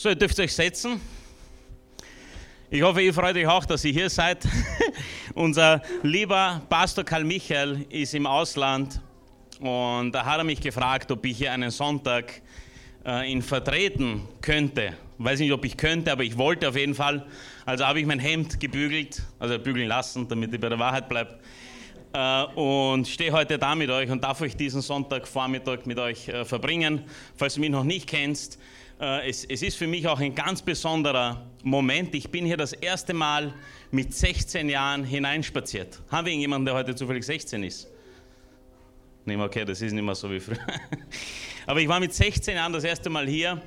So, ihr dürft euch setzen. Ich hoffe, ihr freut euch auch, dass ihr hier seid. Unser lieber Pastor Karl Michael ist im Ausland und da hat er mich gefragt, ob ich hier einen Sonntag äh, ihn vertreten könnte. Weiß nicht, ob ich könnte, aber ich wollte auf jeden Fall. Also habe ich mein Hemd gebügelt, also bügeln lassen, damit ich bei der Wahrheit bleibe. Äh, und stehe heute da mit euch und darf euch diesen Sonntagvormittag mit euch äh, verbringen. Falls du mich noch nicht kennst, es, es, ist für mich auch ein ganz besonderer Moment. Ich bin hier das erste Mal mit 16 Jahren hineinspaziert. Haben wir jemanden, der heute zufällig 16 ist? Nehmen okay, das ist nicht mehr so wie früher. Aber ich war mit 16 Jahren das erste Mal hier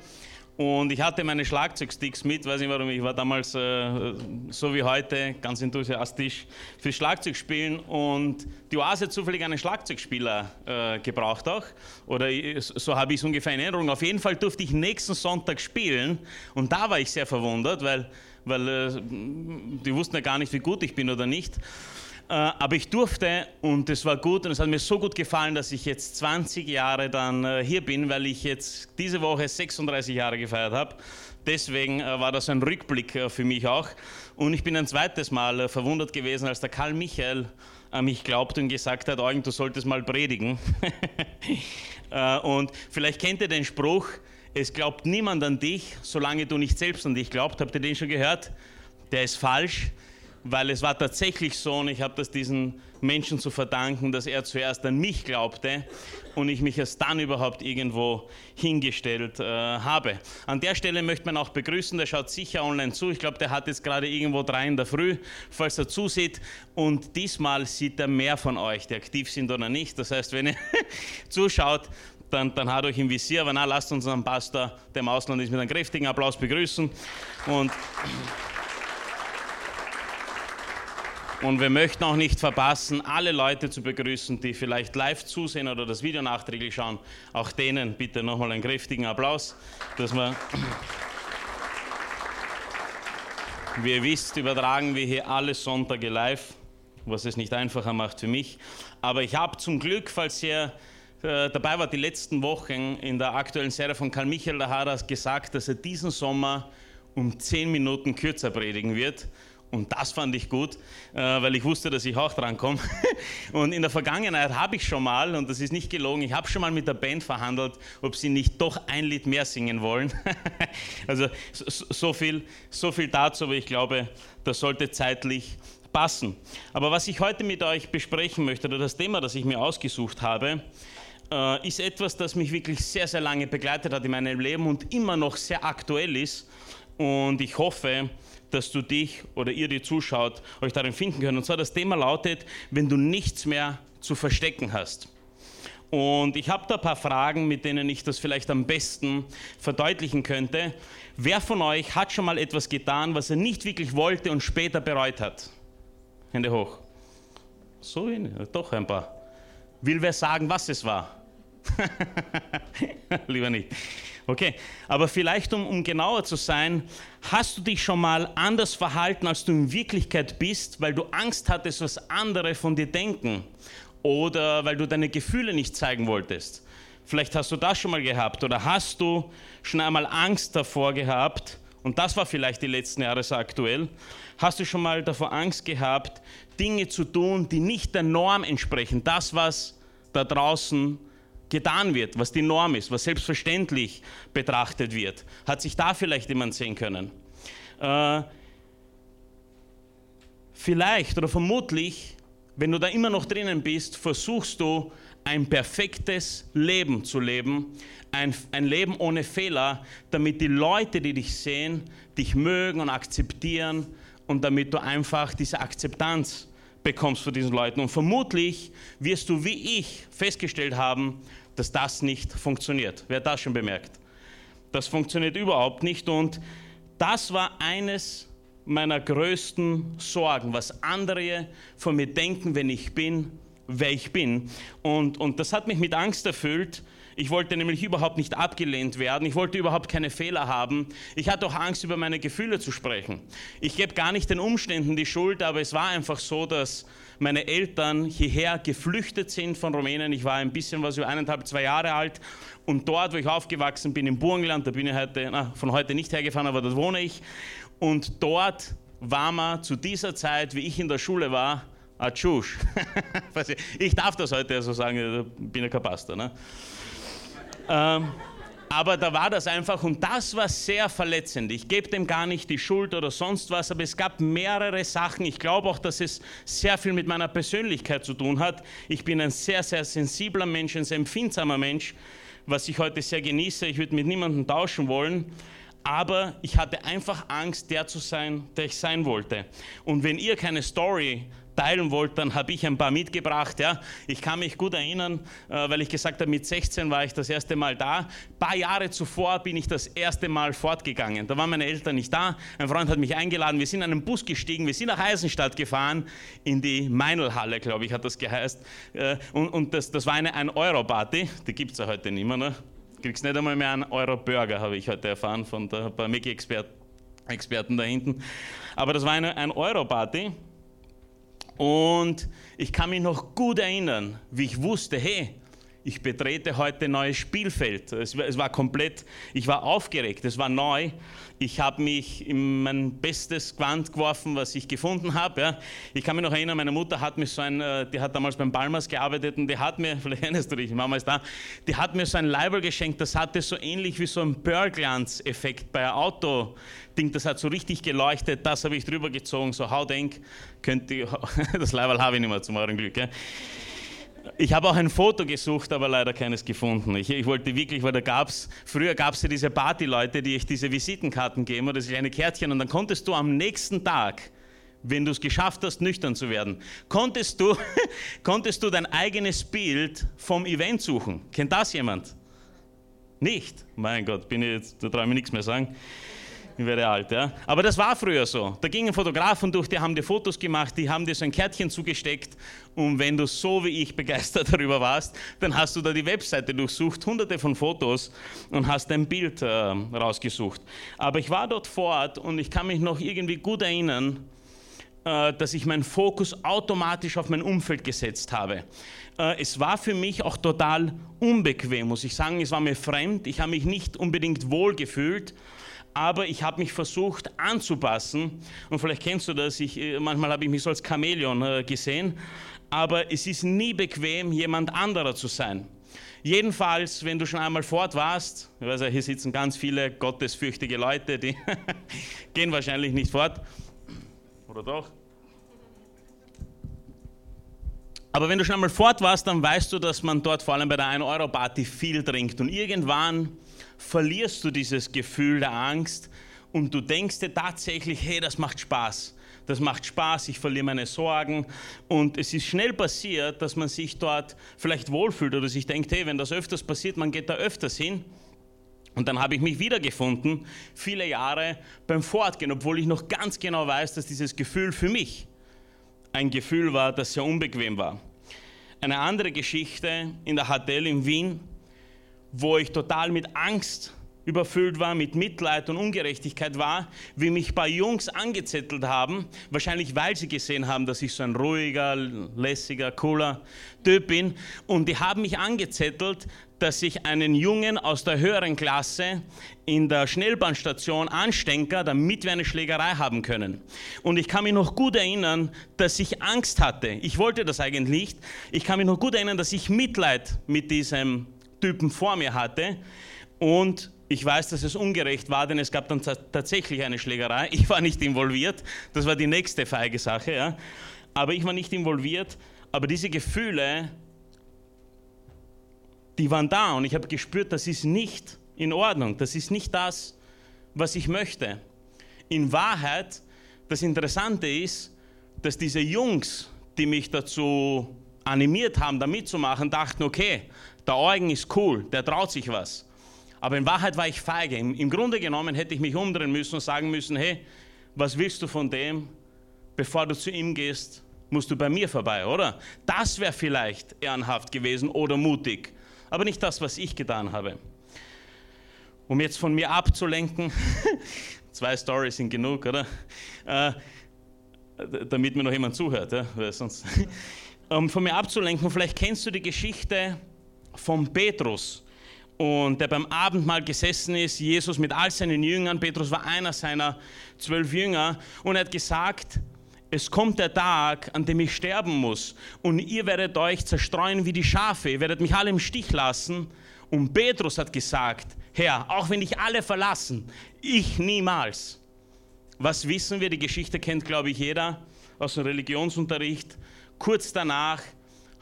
und ich hatte meine Schlagzeugsticks mit, weiß nicht warum, ich war damals äh, so wie heute ganz enthusiastisch für Schlagzeugspielen und die Oase hat zufällig einen Schlagzeugspieler äh, gebraucht auch. Oder so habe ich es ungefähr in Erinnerung. Auf jeden Fall durfte ich nächsten Sonntag spielen und da war ich sehr verwundert, weil, weil äh, die wussten ja gar nicht, wie gut ich bin oder nicht. Äh, aber ich durfte und es war gut und es hat mir so gut gefallen, dass ich jetzt 20 Jahre dann äh, hier bin, weil ich jetzt diese Woche 36 Jahre gefeiert habe. Deswegen äh, war das ein Rückblick für mich auch. Und ich bin ein zweites Mal verwundert gewesen, als der Karl Michael an mich glaubt und gesagt hat, Eugen, du solltest mal predigen. und vielleicht kennt ihr den Spruch, es glaubt niemand an dich, solange du nicht selbst an dich glaubst. Habt ihr den schon gehört? Der ist falsch weil es war tatsächlich so und ich habe das diesen Menschen zu verdanken, dass er zuerst an mich glaubte und ich mich erst dann überhaupt irgendwo hingestellt äh, habe. An der Stelle möchte man auch begrüßen, der schaut sicher online zu. Ich glaube, der hat jetzt gerade irgendwo drei in der Früh, falls er zusieht. Und diesmal sieht er mehr von euch, die aktiv sind oder nicht. Das heißt, wenn ihr zuschaut, dann, dann hat euch im Visier. Aber na, lasst uns unseren Pastor, der im Ausland ist, mit einem kräftigen Applaus begrüßen. Und Und wir möchten auch nicht verpassen, alle Leute zu begrüßen, die vielleicht live zusehen oder das Video nachträglich schauen. Auch denen bitte nochmal einen kräftigen Applaus, dass wir. Wie ihr wisst, übertragen wir hier alle Sonntage live, was es nicht einfacher macht für mich. Aber ich habe zum Glück, falls ihr äh, dabei war, die letzten Wochen in der aktuellen Serie von Karl Michael Laharas gesagt, dass er diesen Sommer um zehn Minuten kürzer predigen wird. Und das fand ich gut, äh, weil ich wusste, dass ich auch dran komme. Und in der Vergangenheit habe ich schon mal, und das ist nicht gelogen, ich habe schon mal mit der Band verhandelt, ob sie nicht doch ein Lied mehr singen wollen. Also so viel, so viel dazu, aber ich glaube, das sollte zeitlich passen. Aber was ich heute mit euch besprechen möchte, oder das Thema, das ich mir ausgesucht habe, äh, ist etwas, das mich wirklich sehr, sehr lange begleitet hat in meinem Leben und immer noch sehr aktuell ist. Und ich hoffe, dass du dich oder ihr, die zuschaut, euch darin finden könnt. Und zwar das Thema lautet, wenn du nichts mehr zu verstecken hast. Und ich habe da ein paar Fragen, mit denen ich das vielleicht am besten verdeutlichen könnte. Wer von euch hat schon mal etwas getan, was er nicht wirklich wollte und später bereut hat? Hände hoch. So, doch ein paar. Will wer sagen, was es war? Lieber nicht. Okay, aber vielleicht um, um genauer zu sein, hast du dich schon mal anders verhalten, als du in Wirklichkeit bist, weil du Angst hattest, was andere von dir denken? Oder weil du deine Gefühle nicht zeigen wolltest. Vielleicht hast du das schon mal gehabt oder hast du schon einmal Angst davor gehabt, und das war vielleicht die letzten Jahre so aktuell, hast du schon mal davor Angst gehabt, Dinge zu tun, die nicht der Norm entsprechen, das, was da draußen getan wird, was die Norm ist, was selbstverständlich betrachtet wird. Hat sich da vielleicht jemand sehen können? Äh, vielleicht oder vermutlich, wenn du da immer noch drinnen bist, versuchst du ein perfektes Leben zu leben, ein, ein Leben ohne Fehler, damit die Leute, die dich sehen, dich mögen und akzeptieren und damit du einfach diese Akzeptanz bekommst von diesen Leuten. Und vermutlich wirst du wie ich festgestellt haben, dass das nicht funktioniert. Wer hat das schon bemerkt? Das funktioniert überhaupt nicht und das war eines meiner größten Sorgen, was andere von mir denken, wenn ich bin, wer ich bin. Und, und das hat mich mit Angst erfüllt, Ich wollte nämlich überhaupt nicht abgelehnt werden. Ich wollte überhaupt keine Fehler haben. Ich hatte auch Angst, über meine Gefühle zu sprechen. Ich gebe gar nicht den Umständen die Schuld, aber es war einfach so, dass meine Eltern hierher geflüchtet sind von Rumänien. Ich war ein bisschen was über eineinhalb, zwei Jahre alt. Und dort, wo ich aufgewachsen bin, im Burgenland, da bin ich heute, na, von heute nicht hergefahren, aber dort wohne ich. Und dort war man zu dieser Zeit, wie ich in der Schule war, Atschusch. ich darf das heute so sagen, ich bin ja kein Pastor. Ne? Ähm, aber da war das einfach und das war sehr verletzend. Ich gebe dem gar nicht die Schuld oder sonst was, aber es gab mehrere Sachen. Ich glaube auch, dass es sehr viel mit meiner Persönlichkeit zu tun hat. Ich bin ein sehr, sehr sensibler Mensch, ein sehr empfindsamer Mensch, was ich heute sehr genieße. Ich würde mit niemandem tauschen wollen. Aber ich hatte einfach Angst, der zu sein, der ich sein wollte. Und wenn ihr keine Story teilen wollt, dann habe ich ein paar mitgebracht. Ja. Ich kann mich gut erinnern, äh, weil ich gesagt habe, mit 16 war ich das erste Mal da. Ein paar Jahre zuvor bin ich das erste Mal fortgegangen. Da waren meine Eltern nicht da. Ein Freund hat mich eingeladen. Wir sind in einen Bus gestiegen. Wir sind nach Eisenstadt gefahren, in die Meinlhalle, glaube ich, hat das geheißt. Äh, und, und das, das war eine 1-Euro-Party. Die gibt es ja heute nicht mehr. Ne? Kriegst nicht einmal mehr einen Euro-Burger, habe ich heute erfahren von der Mickey-Experten da hinten. Aber das war eine 1-Euro-Party. Und ich kann mich noch gut erinnern, wie ich wusste, hey, ich betrete heute ein neues Spielfeld. Es, war komplett, ich war aufgeregt, es war neu. Ich habe mich in mein bestes Gewand geworfen, was ich gefunden habe. Ja. Ich kann mich noch erinnern, meine Mutter hat mir so ein, äh, die hat damals beim Balmers gearbeitet und die hat mir, vielleicht erinnerst du dich, Mama ist da, die hat mir so ein Leiber geschenkt, das hatte so ähnlich wie so ein Börglanz-Effekt bei Auto. Ding, das hat so richtig geleuchtet, das habe ich drüber gezogen, so haudenk, könnte das Leiberl habe ich nicht mehr zum euren Glück. Ja. Ich habe auch ein Foto gesucht, aber leider keines gefunden. Ich, ich wollte wirklich, weil da gab es, früher gab es ja diese Partyleute, die euch diese Visitenkarten geben oder diese kleine Kärtchen und dann konntest du am nächsten Tag, wenn du es geschafft hast, nüchtern zu werden, konntest du, konntest du dein eigenes Bild vom Event suchen. Kennt das jemand? Nicht? Mein Gott, bin ich jetzt, da traue ich mir nichts mehr sagen. Ich werde alt, ja. Aber das war früher so. Da gingen Fotografen durch, die haben dir Fotos gemacht, die haben dir so ein Kärtchen zugesteckt. Und wenn du so wie ich begeistert darüber warst, dann hast du da die Webseite durchsucht, hunderte von Fotos und hast ein Bild äh, rausgesucht. Aber ich war dort vor Ort und ich kann mich noch irgendwie gut erinnern, äh, dass ich meinen Fokus automatisch auf mein Umfeld gesetzt habe. Äh, es war für mich auch total unbequem, muss ich sagen. Es war mir fremd. Ich habe mich nicht unbedingt wohl gefühlt aber ich habe mich versucht anzupassen. Und vielleicht kennst du das, ich, äh, manchmal habe ich mich so als Chamäleon äh, gesehen, aber es ist nie bequem, jemand anderer zu sein. Jedenfalls, wenn du schon einmal fort warst, ich weiß ja, hier sitzen ganz viele gottesfürchtige Leute, die gehen wahrscheinlich nicht fort. Oder doch? Aber wenn du schon einmal fort warst, dann weißt du, dass man dort vor allem bei der 1-Euro-Party viel trinkt. Und irgendwann verlierst du dieses Gefühl der Angst und du denkst dir tatsächlich, hey, das macht Spaß. Das macht Spaß, ich verliere meine Sorgen. Und es ist schnell passiert, dass man sich dort vielleicht wohlfühlt oder sich denkt, hey, wenn das öfters passiert, man geht da öfters hin. Und dann habe ich mich wiedergefunden, viele Jahre beim Fortgehen, obwohl ich noch ganz genau weiß, dass dieses Gefühl für mich ein Gefühl war, das sehr unbequem war. Eine andere Geschichte in der HTL in Wien wo ich total mit Angst überfüllt war, mit Mitleid und Ungerechtigkeit war, wie mich paar Jungs angezettelt haben, wahrscheinlich weil sie gesehen haben, dass ich so ein ruhiger, lässiger, cooler Typ bin. Und die haben mich angezettelt, dass ich einen Jungen aus der höheren Klasse in der Schnellbahnstation anstenker, damit wir eine Schlägerei haben können. Und ich kann mich noch gut erinnern, dass ich Angst hatte. Ich wollte das eigentlich nicht. Ich kann mich noch gut erinnern, dass ich Mitleid mit diesem Typen vor mir hatte. Und ich weiß, dass es ungerecht war, denn es gab dann tatsächlich eine Schlägerei. Ich war nicht involviert. Das war die nächste feige Sache. Ja. Aber ich war nicht involviert. Aber diese Gefühle, die waren da. Und ich habe gespürt, das ist nicht in Ordnung. Das ist nicht das, was ich möchte. In Wahrheit, das Interessante ist, dass diese Jungs, die mich dazu animiert haben, da mitzumachen, dachten, okay, der Eugen ist cool, der traut sich was. Aber in Wahrheit war ich feige. Im, Grunde genommen hätte ich mich umdrehen müssen und sagen müssen, hey, was willst du von dem? Bevor du zu ihm gehst, musst du bei mir vorbei, oder? Das wäre vielleicht ehrenhaft gewesen oder mutig. aber nicht das, was ich getan habe. Um jetzt von mir abzulenken, zwei Stories sind genug, oder? Äh, damit mir noch jemand zuhört, ja? Sonst um von mir abzulenken, vielleicht kennst du die Geschichte von Petrus und der beim Abendmahl gesessen ist, Jesus mit all seinen Jüngern, Petrus war einer seiner zwölf Jünger und er hat gesagt, es kommt der Tag, an dem ich sterben muss und ihr werdet euch zerstreuen wie die Schafe, ihr werdet mich alle im Stich lassen. Und Petrus hat gesagt, Herr, auch wenn dich alle verlassen, ich niemals. Was wissen wir? Die Geschichte kennt, glaube ich, jeder aus dem Religionsunterricht. Kurz danach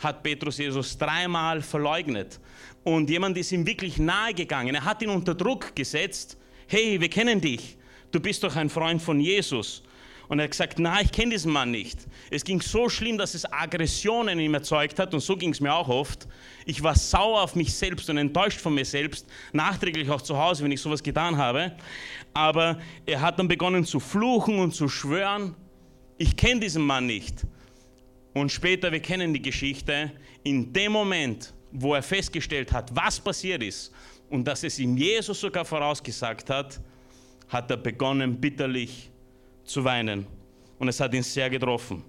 hat Petrus Jesus dreimal verleugnet. Und jemand ist ihm wirklich nahe gegangen. Er hat ihn unter Druck gesetzt. Hey, wir kennen dich. Du bist doch ein Freund von Jesus. Und er hat gesagt, nein, ich kenne diesen Mann nicht. Es ging so schlimm, dass es Aggressionen in ihm erzeugt hat und so ging es mir auch oft. Ich war sauer auf mich selbst und enttäuscht von mir selbst, nachträglich auch zu Hause, wenn ich sowas getan habe. Aber er hat dann begonnen zu fluchen und zu schwören, ich kenne diesen Mann nicht. Und später, wir kennen die Geschichte, in dem Moment, wo er festgestellt hat, was passiert ist und dass es ihm Jesus sogar vorausgesagt hat, hat er begonnen bitterlich zu weinen. Und es hat ihn sehr getroffen.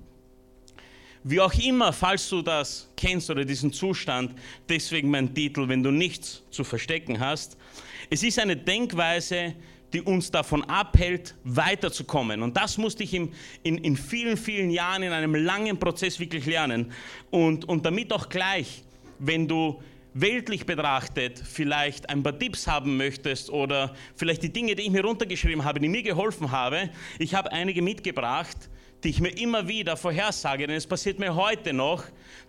Wie auch immer, falls du das kennst oder diesen Zustand, deswegen mein Titel, wenn du nichts zu verstecken hast. Es ist eine Denkweise, die uns davon abhält, weiterzukommen. Und das musste ich in, in, in vielen, vielen Jahren in einem langen Prozess wirklich lernen. Und, und damit auch gleich, wenn du weltlich betrachtet vielleicht ein paar Tipps haben möchtest oder vielleicht die Dinge, die ich mir runtergeschrieben habe, die mir geholfen haben, ich habe einige mitgebracht, die ich mir immer wieder vorhersage, denn es passiert mir heute noch,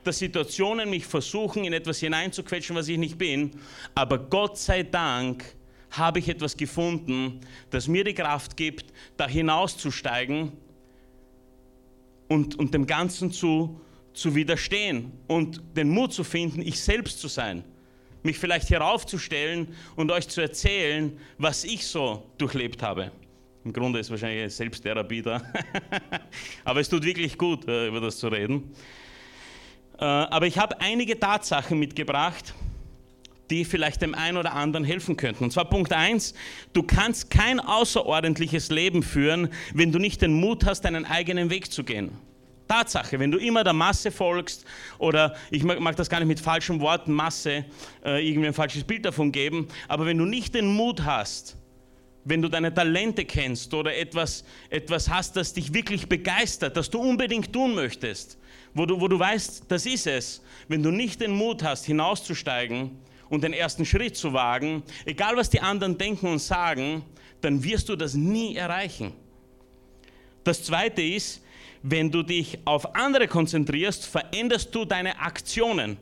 dass Situationen mich versuchen, in etwas hineinzuquetschen, was ich nicht bin, aber Gott sei Dank habe ich etwas gefunden, das mir die Kraft gibt, da hinauszusteigen und, und dem Ganzen zu, zu widerstehen und den Mut zu finden, ich selbst zu sein. Mich vielleicht heraufzustellen und euch zu erzählen, was ich so durchlebt habe. Im Grunde ist wahrscheinlich Selbsttherapie da. Aber es tut wirklich gut, äh, über das zu reden. Äh, aber ich habe einige Tatsachen mitgebracht, die vielleicht dem einen oder anderen helfen könnten. Und zwar Punkt 1, du kannst kein außerordentliches Leben führen, wenn du nicht den Mut hast, deinen eigenen Weg zu gehen. Tatsache, wenn du immer der Masse folgst oder ich mag, das gar nicht mit falschen Worten Masse äh, irgendwie ein falsches Bild davon geben, aber wenn du nicht den Mut hast, wenn du deine Talente kennst oder etwas, etwas hast, das dich wirklich begeistert, das du unbedingt tun möchtest, wo du, wo du weißt, das ist es, wenn du nicht den Mut hast, hinauszusteigen, und den ersten Schritt zu wagen, egal was die anderen denken und sagen, dann wirst du das nie erreichen. Das Zweite ist, wenn du dich auf andere konzentrierst, veränderst du deine Aktionen.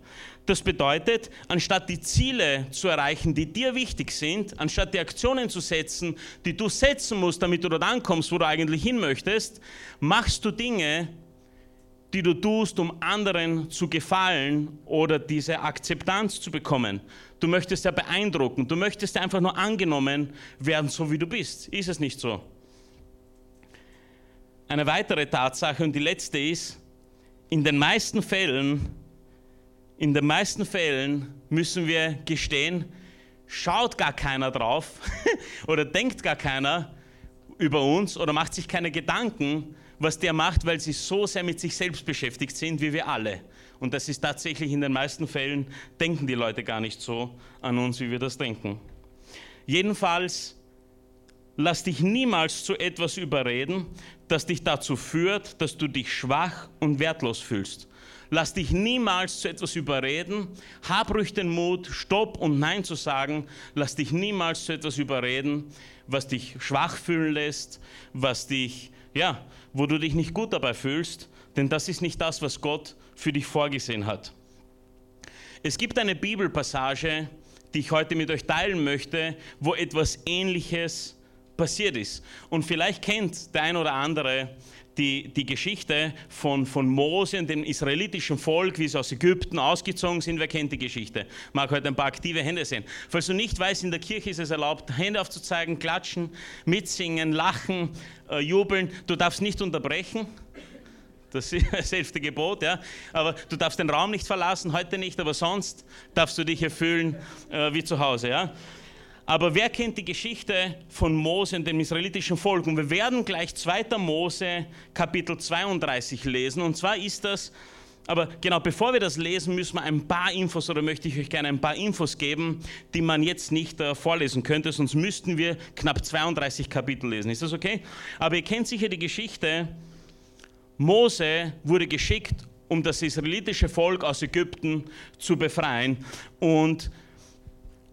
Das bedeutet, anstatt die Ziele zu erreichen, die dir wichtig sind, anstatt die Aktionen zu setzen, die du setzen musst, damit du dort ankommst, wo du eigentlich hin möchtest, machst du Dinge, die du tust, um anderen zu gefallen oder diese Akzeptanz zu bekommen. Du möchtest ja beeindrucken, du möchtest ja einfach nur angenommen werden, so wie du bist. Ist es nicht so? Eine weitere Tatsache und die letzte ist, in den meisten Fällen, in den meisten Fällen müssen wir gestehen, schaut gar keiner drauf oder denkt gar keiner über uns oder macht sich keine Gedanken, was der macht, weil sie so sehr mit sich selbst beschäftigt sind, wie wir alle. Und das ist tatsächlich in den meisten Fällen, denken die Leute gar nicht so an uns, wie wir das denken. Jedenfalls, lass dich niemals zu etwas überreden, das dich dazu führt, dass du dich schwach und wertlos fühlst. Lass dich niemals zu etwas überreden. Hab ruhig den Mut, Stopp und Nein zu sagen. Lass dich niemals zu etwas überreden, was dich schwach fühlen lässt, was dich ja, wo du dich nicht gut dabei fühlst, denn das ist nicht das, was Gott für dich vorgesehen hat. Es gibt eine Bibelpassage, die ich heute mit euch teilen möchte, wo etwas Ähnliches passiert ist. Und vielleicht kennt der ein oder andere die, die Geschichte von, von Mose und dem israelitischen Volk, wie sie aus Ägypten ausgezogen sind. Wer kennt die Geschichte? Mag heute ein paar aktive Hände sehen. Falls du nicht weißt, in der Kirche ist es erlaubt, Hände aufzuzeigen, klatschen, mitsingen, lachen, äh, jubeln. Du darfst nicht unterbrechen. das ist das elfte Gebot, ja. Aber du darfst den Raum nicht verlassen, heute nicht, aber sonst darfst du dich hier fühlen äh, wie zu Hause, ja. Aber wer kennt die Geschichte von Mose und dem israelitischen Volk? Und wir werden gleich 2. Mose Kapitel 32 lesen. Und zwar ist das, aber genau bevor wir das lesen, müssen wir ein paar Infos oder möchte ich euch gerne ein paar Infos geben, die man jetzt nicht äh, vorlesen könnte, sonst müssten wir knapp 32 Kapitel lesen. Ist das okay? Aber ihr kennt sicher die Geschichte, Mose wurde geschickt, um das israelitische Volk aus Ägypten zu befreien. Und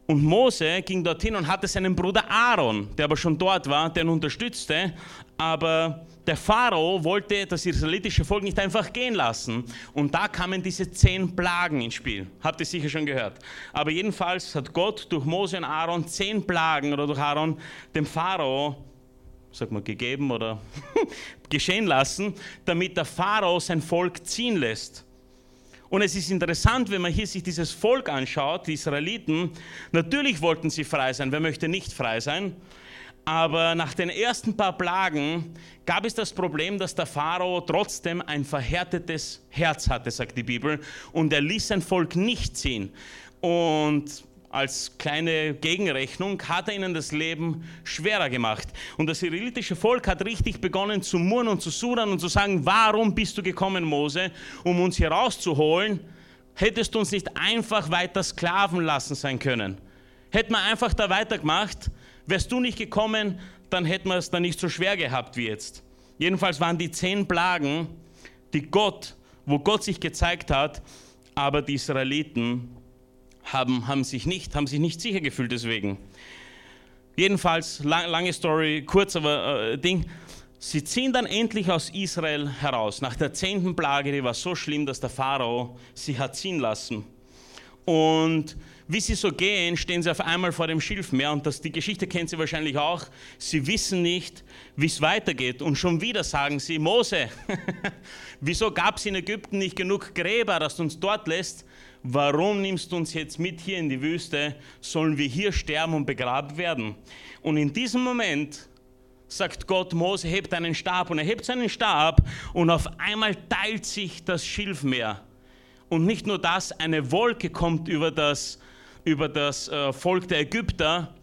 und Mose ging dorthin und hatte seinen Bruder Aaron, der aber schon dort war, der ihn unterstützte. Aber der Pharao wollte das israelitische Volk nicht einfach gehen lassen. Und da kamen diese zehn Plagen ins Spiel. Habt ihr sicher schon gehört. Aber jedenfalls hat Gott durch Mose und Aaron zehn Plagen oder durch Aaron dem Pharao sag mal, gegeben oder geschehen lassen, damit der Pharao sein Volk ziehen lässt. Und es ist interessant, wenn man hier sich dieses Volk anschaut, die Israeliten, natürlich wollten sie frei sein, wer möchte nicht frei sein? Aber nach den ersten paar Plagen gab es das Problem, dass der Pharao trotzdem ein verhärtetes Herz hatte, sagt die Bibel, und er ließ sein Volk nicht ziehen. Und als kleine Gegenrechnung hat er ihnen das Leben schwerer gemacht. Und das israelitische Volk hat richtig begonnen zu murren und zu sudern und zu sagen, warum bist du gekommen, Mose, um uns hier rauszuholen? Hättest du uns nicht einfach weiter sklaven lassen sein können? Hätten wir einfach da weitergemacht, wärst du nicht gekommen, dann hätten wir es da nicht so schwer gehabt wie jetzt. Jedenfalls waren die zehn Plagen, die Gott, wo Gott sich gezeigt hat, aber die Israeliten haben, haben, sich nicht, haben sich nicht sicher gefühlt deswegen. Jedenfalls, lang, lange Story, kurz aber äh, Ding. Sie ziehen dann endlich aus Israel heraus. Nach der zehnten Plage, die war so schlimm, dass der Pharao sie hat ziehen lassen. Und wie sie so gehen, stehen sie auf einmal vor dem Schilfmeer. Und das, die Geschichte kennt sie wahrscheinlich auch. Sie wissen nicht, wie es weitergeht. Und schon wieder sagen sie, Mose, wieso gab es in Ägypten nicht genug Gräber, dass du uns dort lässt? Warum nimmst du uns jetzt mit hier in die Wüste? Sollen wir hier sterben und begraben werden? Und in diesem Moment sagt Gott, Mose, hebt deinen Stab. Und er hebt seinen Stab und auf einmal teilt sich das Schilfmeer. Und nicht nur das, eine Wolke kommt über das, über das äh, Volk der Ägypter.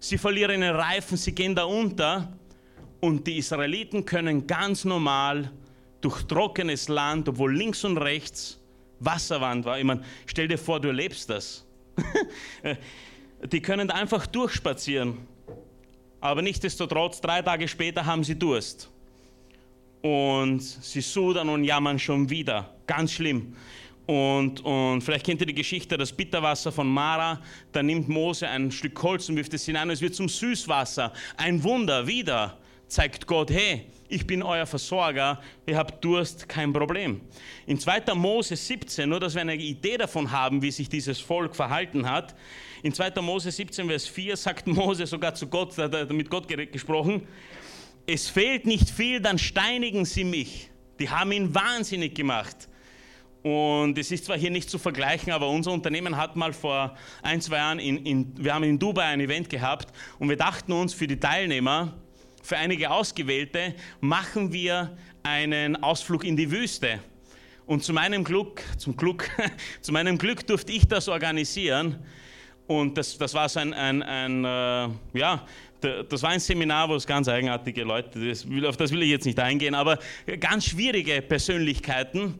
Sie verlieren ihren Reifen, sie gehen da unter. Und die Israeliten können ganz normal durch trockenes Land, obwohl links und rechts Wasserwand war. Ich meine, stell dir vor, du erlebst das. die können einfach durchspazieren. Aber nichtsdestotrotz, drei Tage später haben sie Durst. Und sie sudern und jammern schon wieder. Ganz schlimm. Und, und vielleicht kennt ihr die Geschichte, das Bitterwasser von Mara. Da nimmt Mose ein Stück Holz und wirft es hinein und es wird zum Süßwasser. Ein Wunder, wieder zeigt Gott, hey, ich bin euer Versorger, ihr habt Durst, kein Problem. In 2. Mose 17, nur dass wir eine Idee davon haben, wie sich dieses Volk verhalten hat, in 2. Mose 17, Vers 4 sagt Mose sogar zu Gott, hat er mit Gott gesprochen, es fehlt nicht viel, dann steinigen sie mich. Die haben ihn wahnsinnig gemacht. Und es ist zwar hier nicht zu vergleichen, aber unser Unternehmen hat mal vor ein, zwei Jahren, in, in, wir haben in Dubai ein Event gehabt und wir dachten uns für die Teilnehmer, für einige Ausgewählte machen wir einen Ausflug in die Wüste. Und zu meinem Glück, zum Glück, zu meinem Glück durfte ich das organisieren. Und das, das war so ein, ein, ein äh, ja, das war ein Seminar, wo es ganz eigenartige Leute, das auf das will ich jetzt nicht eingehen, aber ganz schwierige Persönlichkeiten.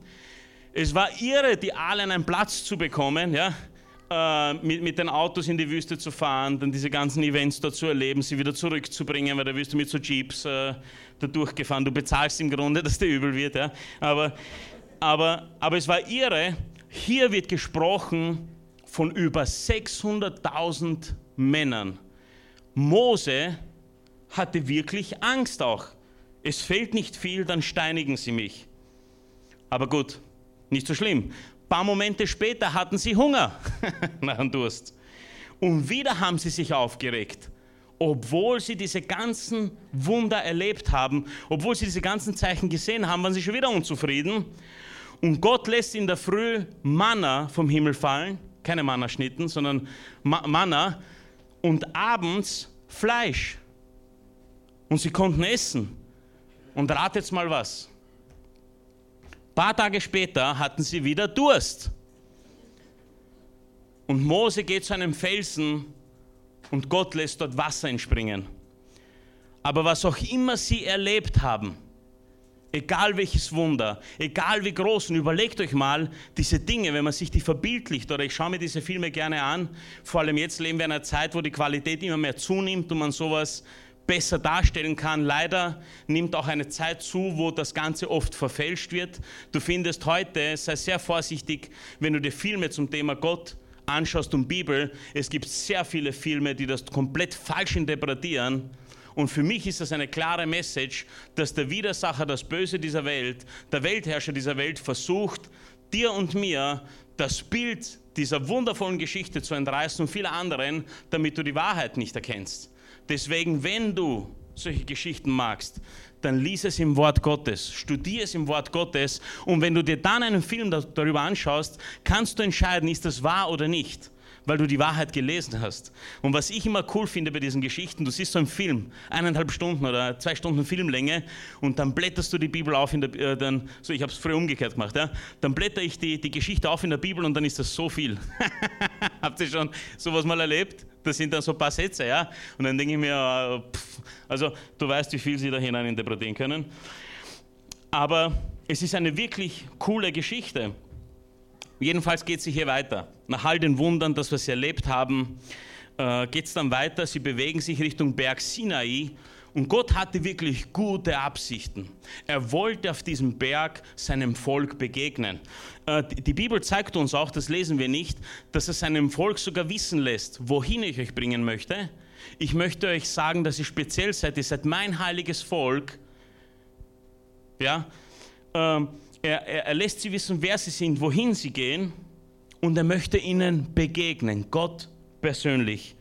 Es war irre, die alle einen Platz zu bekommen, ja äh, mit, mit den Autos in die Wüste zu fahren, dann diese ganzen Events dort zu erleben, sie wieder zurückzubringen, weil da wirst du mit so Jeeps äh, da durchgefahren. Du bezahlst im Grunde, dass der übel wird. Ja? Aber, aber, aber es war irre. Hier wird gesprochen von über 600.000 Männern. Mose hatte wirklich Angst auch. Es fehlt nicht viel, dann steinigen sie mich. Aber gut, nicht so schlimm paar Momente später hatten sie Hunger nach dem Durst. Und wieder haben sie sich aufgeregt. Obwohl sie diese ganzen Wunder erlebt haben, obwohl sie diese ganzen Zeichen gesehen haben, waren sie schon wieder unzufrieden. Und Gott lässt in der Früh Manna vom Himmel fallen, keine Manna-Schnitten, sondern Manna, und abends Fleisch. Und sie konnten essen. Und ratet mal was. Paar Tage später hatten sie wieder Durst. Und Mose geht zu einem Felsen und Gott lässt dort Wasser entspringen. Aber was auch immer sie erlebt haben, egal welches Wunder, egal wie groß, und überlegt euch mal diese Dinge, wenn man sich die verbildlicht, oder ich schaue mir diese Filme gerne an, vor allem jetzt leben wir in einer Zeit, wo die Qualität immer mehr zunimmt und man sowas besser darstellen kann. Leider nimmt auch eine Zeit zu, wo das Ganze oft verfälscht wird. Du findest heute, sei sehr vorsichtig, wenn du dir Filme zum Thema Gott anschaust und Bibel, es gibt sehr viele Filme, die das komplett falsch interpretieren. Und für mich ist das eine klare Message, dass der Widersacher, das Böse dieser Welt, der Weltherrscher dieser Welt versucht, dir und mir das Bild dieser wundervollen Geschichte zu entreißen und viele anderen, damit du die Wahrheit nicht erkennst. Deswegen, wenn du solche Geschichten magst, dann lies es im Wort Gottes, studier es im Wort Gottes und wenn du dir dann einen Film darüber anschaust, kannst du entscheiden, ist das wahr oder nicht weil du die Wahrheit gelesen hast. Und was ich immer cool finde bei diesen Geschichten, du siehst so einen Film, eineinhalb Stunden oder zwei Stunden Filmlänge und dann blätterst du die Bibel auf in der, äh, dann, so ich habe es früher umgekehrt gemacht, ja? dann blätter ich die, die Geschichte auf in der Bibel und dann ist das so viel. Habt ihr schon sowas mal erlebt? Das sind dann so ein paar Sätze, ja? Und dann denke ich mir, äh, pff, also du weißt, wie viel sie da hinein interpretieren können. Aber es ist eine wirklich coole Geschichte. Jedenfalls geht sie hier weiter. Nach all den Wundern, das wir sie erlebt haben, äh, geht es dann weiter. Sie bewegen sich Richtung Berg Sinai. Und Gott hatte wirklich gute Absichten. Er wollte auf diesem Berg seinem Volk begegnen. Äh, die Bibel zeigt uns auch, das lesen wir nicht, dass er seinem Volk sogar wissen lässt, wohin ich euch bringen möchte. Ich möchte euch sagen, dass ihr speziell seid. Ihr seid mein heiliges Volk. Ja, ähm, er, er, er lässt sie wissen, wer sie sind, wohin sie gehen und er möchte ihnen begegnen, Gott persönlich.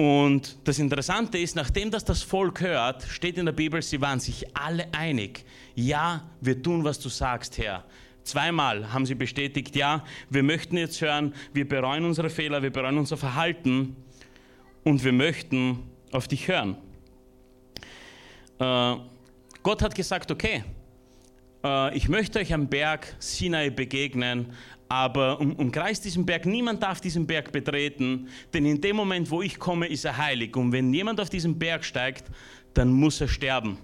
Und das Interessante ist, nachdem das das Volk hört, steht in der Bibel, sie waren sich alle einig. Ja, wir tun, was du sagst, Herr. Zweimal haben sie bestätigt, ja, wir möchten jetzt hören, wir bereuen unsere Fehler, wir bereuen unser Verhalten und wir möchten auf dich hören. Äh, Gott hat gesagt, okay, äh, ich möchte euch am Berg Sinai begegnen, aber um, umkreist diesen Berg, niemand darf diesen Berg betreten, denn in dem Moment, wo ich komme, ist er heilig. Und wenn jemand auf diesen Berg steigt, dann muss er sterben.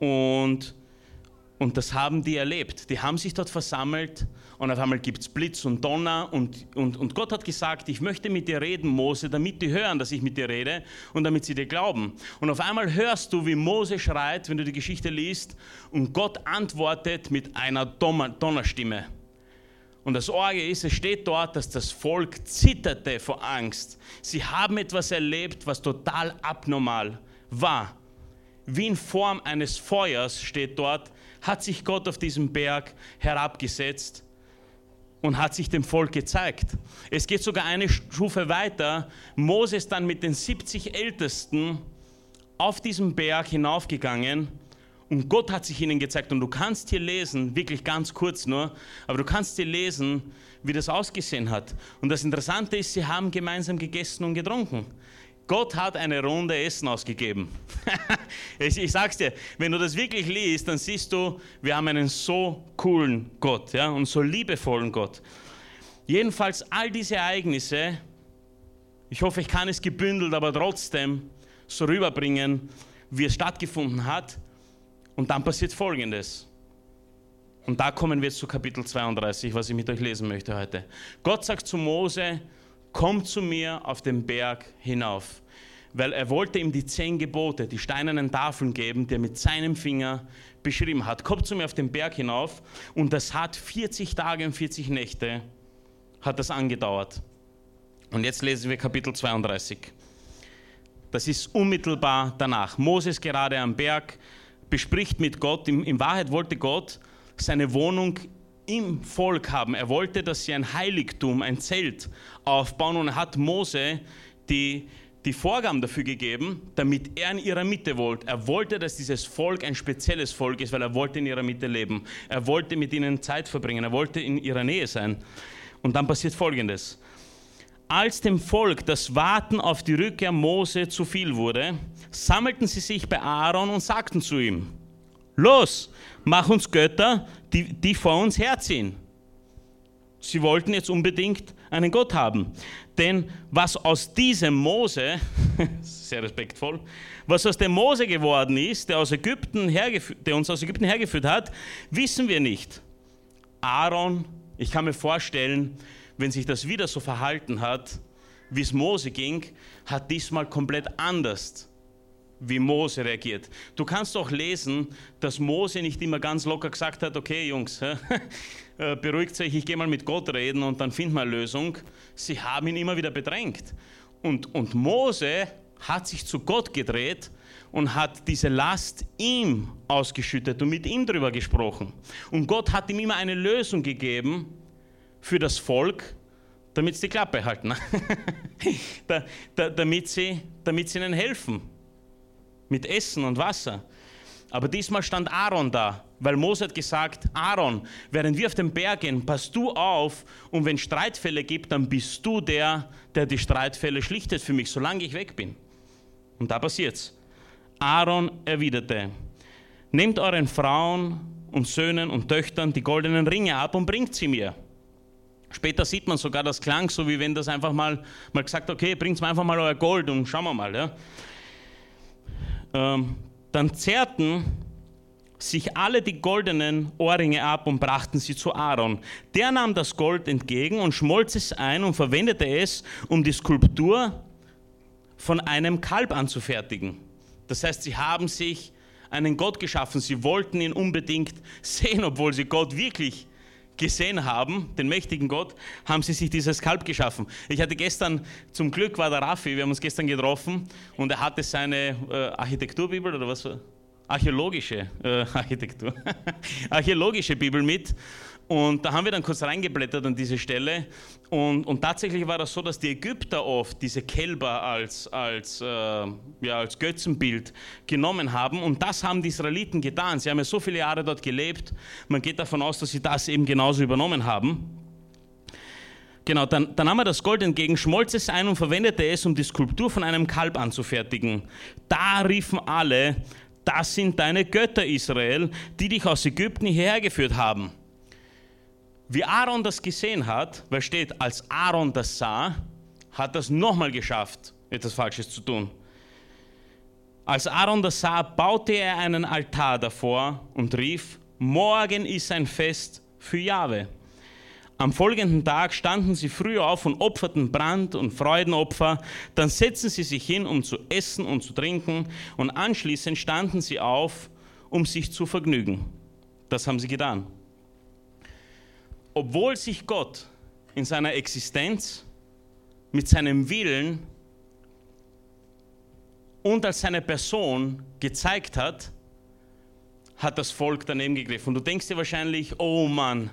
Und, und das haben die erlebt. Die haben sich dort versammelt und auf einmal gibt es Blitz und Donner und, und, und Gott hat gesagt, ich möchte mit dir reden, Mose, damit die hören, dass ich mit dir rede und damit sie dir glauben. Und auf einmal hörst du, wie Mose schreit, wenn du die Geschichte liest und Gott antwortet mit einer Donnerstimme. Und das Orge ist, es steht dort, dass das Volk zitterte vor Angst. Sie haben etwas erlebt, was total abnormal war. Wie in Form eines Feuers steht dort, hat sich Gott auf diesem Berg herabgesetzt und hat sich dem Volk gezeigt. Es geht sogar eine Stufe weiter. Moses dann mit den 70 Ältesten auf diesem Berg hinaufgegangen und Gott hat sich ihnen gezeigt. Und du kannst hier lesen, wirklich ganz kurz nur, aber du kannst hier lesen, wie das ausgesehen hat. Und das Interessante ist, sie haben gemeinsam gegessen und getrunken. Gott hat eine Runde Essen ausgegeben. ich, ich sag's dir, wenn du das wirklich liest, dann siehst du, wir haben einen so coolen Gott ja, und so liebevollen Gott. Jedenfalls all diese Ereignisse, ich hoffe, ich kann es gebündelt, aber trotzdem so rüberbringen, wie es stattgefunden hat. Und dann passiert Folgendes. Und da kommen wir zu Kapitel 32, was ich mit euch lesen möchte heute. Gott sagt zu Mose, komm zu mir auf den Berg hinauf. Weil er wollte ihm die zehn Gebote, die steinernen Tafeln geben, die er mit seinem Finger beschrieben hat. Komm zu mir auf den Berg hinauf. Und das hat 40 Tage und 40 Nächte hat das angedauert. Und jetzt lesen wir Kapitel 32. Das ist unmittelbar danach. Moses gerade am Berg bespricht mit Gott. In, Wahrheit wollte Gott seine Wohnung im Volk haben. Er wollte, dass sie ein Heiligtum, ein Zelt aufbauen und hat Mose die, die Vorgaben dafür gegeben, damit er in ihrer Mitte wollte. Er wollte, dass dieses Volk ein spezielles Volk ist, weil er wollte in ihrer Mitte leben. Er wollte mit ihnen Zeit verbringen. Er wollte in ihrer Nähe sein. Und dann passiert Folgendes. Als dem Volk das Warten auf die Rückkehr Mose zu viel wurde, sammelten sie sich bei Aaron und sagten zu ihm, los, mach uns Götter, die, die vor uns herziehen. Sie wollten jetzt unbedingt einen Gott haben. Denn was aus diesem Mose, sehr respektvoll, was aus dem Mose geworden ist, der, aus Ägypten der uns aus Ägypten hergeführt hat, wissen wir nicht. Aaron, ich kann mir vorstellen, wenn sich das wieder so verhalten hat, wie es Mose ging, hat diesmal komplett anders wie Mose reagiert. Du kannst auch lesen, dass Mose nicht immer ganz locker gesagt hat, okay Jungs, äh, beruhigt euch, ich gehe mal mit Gott reden und dann finden wir eine Lösung. Sie haben ihn immer wieder bedrängt. Und, und Mose hat sich zu Gott gedreht und hat diese Last ihm ausgeschüttet und mit ihm darüber gesprochen. Und Gott hat ihm immer eine Lösung gegeben für das Volk, damit sie die Klappe halten, da, da, damit, sie, damit sie ihnen helfen mit Essen und Wasser. Aber diesmal stand Aaron da, weil Mose hat gesagt, Aaron, während wir auf den Berg gehen, pass du auf und wenn Streitfälle gibt, dann bist du der, der die Streitfälle schlichtet für mich, solange ich weg bin. Und da passiert's. Aaron erwiderte, nehmt euren Frauen und Söhnen und Töchtern die goldenen Ringe ab und bringt sie mir. Später sieht man sogar, das klang so, wie wenn das einfach mal, mal gesagt, okay, bringt mir einfach mal euer Gold und schauen wir mal. Ja. Ähm, dann zerrten sich alle die goldenen Ohrringe ab und brachten sie zu Aaron. Der nahm das Gold entgegen und schmolz es ein und verwendete es, um die Skulptur von einem Kalb anzufertigen. Das heißt, sie haben sich einen Gott geschaffen. Sie wollten ihn unbedingt sehen, obwohl sie Gott wirklich gesehen haben, den mächtigen Gott, haben sie sich dieses Kalb geschaffen. Ich hatte gestern, zum Glück war der Raffi, wir haben uns gestern getroffen und er hatte seine äh, Architekturbibel oder was? Archäologische äh, Architektur, archäologische Bibel mit und da haben wir dann kurz reingeblättert an diese Stelle. Und, und tatsächlich war das so, dass die Ägypter oft diese Kälber als, als, äh, ja, als Götzenbild genommen haben. Und das haben die Israeliten getan. Sie haben ja so viele Jahre dort gelebt. Man geht davon aus, dass sie das eben genauso übernommen haben. Genau, dann, dann nahm er das Gold entgegen, schmolz es ein und verwendete es, um die Skulptur von einem Kalb anzufertigen. Da riefen alle, das sind deine Götter, Israel, die dich aus Ägypten hierher geführt haben. Wie Aaron das gesehen hat, weil steht, als Aaron das sah, hat das nochmal geschafft, etwas Falsches zu tun. Als Aaron das sah, baute er einen Altar davor und rief, morgen ist ein Fest für Jahwe. Am folgenden Tag standen sie früh auf und opferten Brand- und Freudenopfer. Dann setzten sie sich hin, um zu essen und zu trinken. Und anschließend standen sie auf, um sich zu vergnügen. Das haben sie getan obwohl sich Gott in seiner Existenz mit seinem Willen und als seine Person gezeigt hat, hat das Volk daneben gegriffen. Und du denkst dir wahrscheinlich, oh Mann,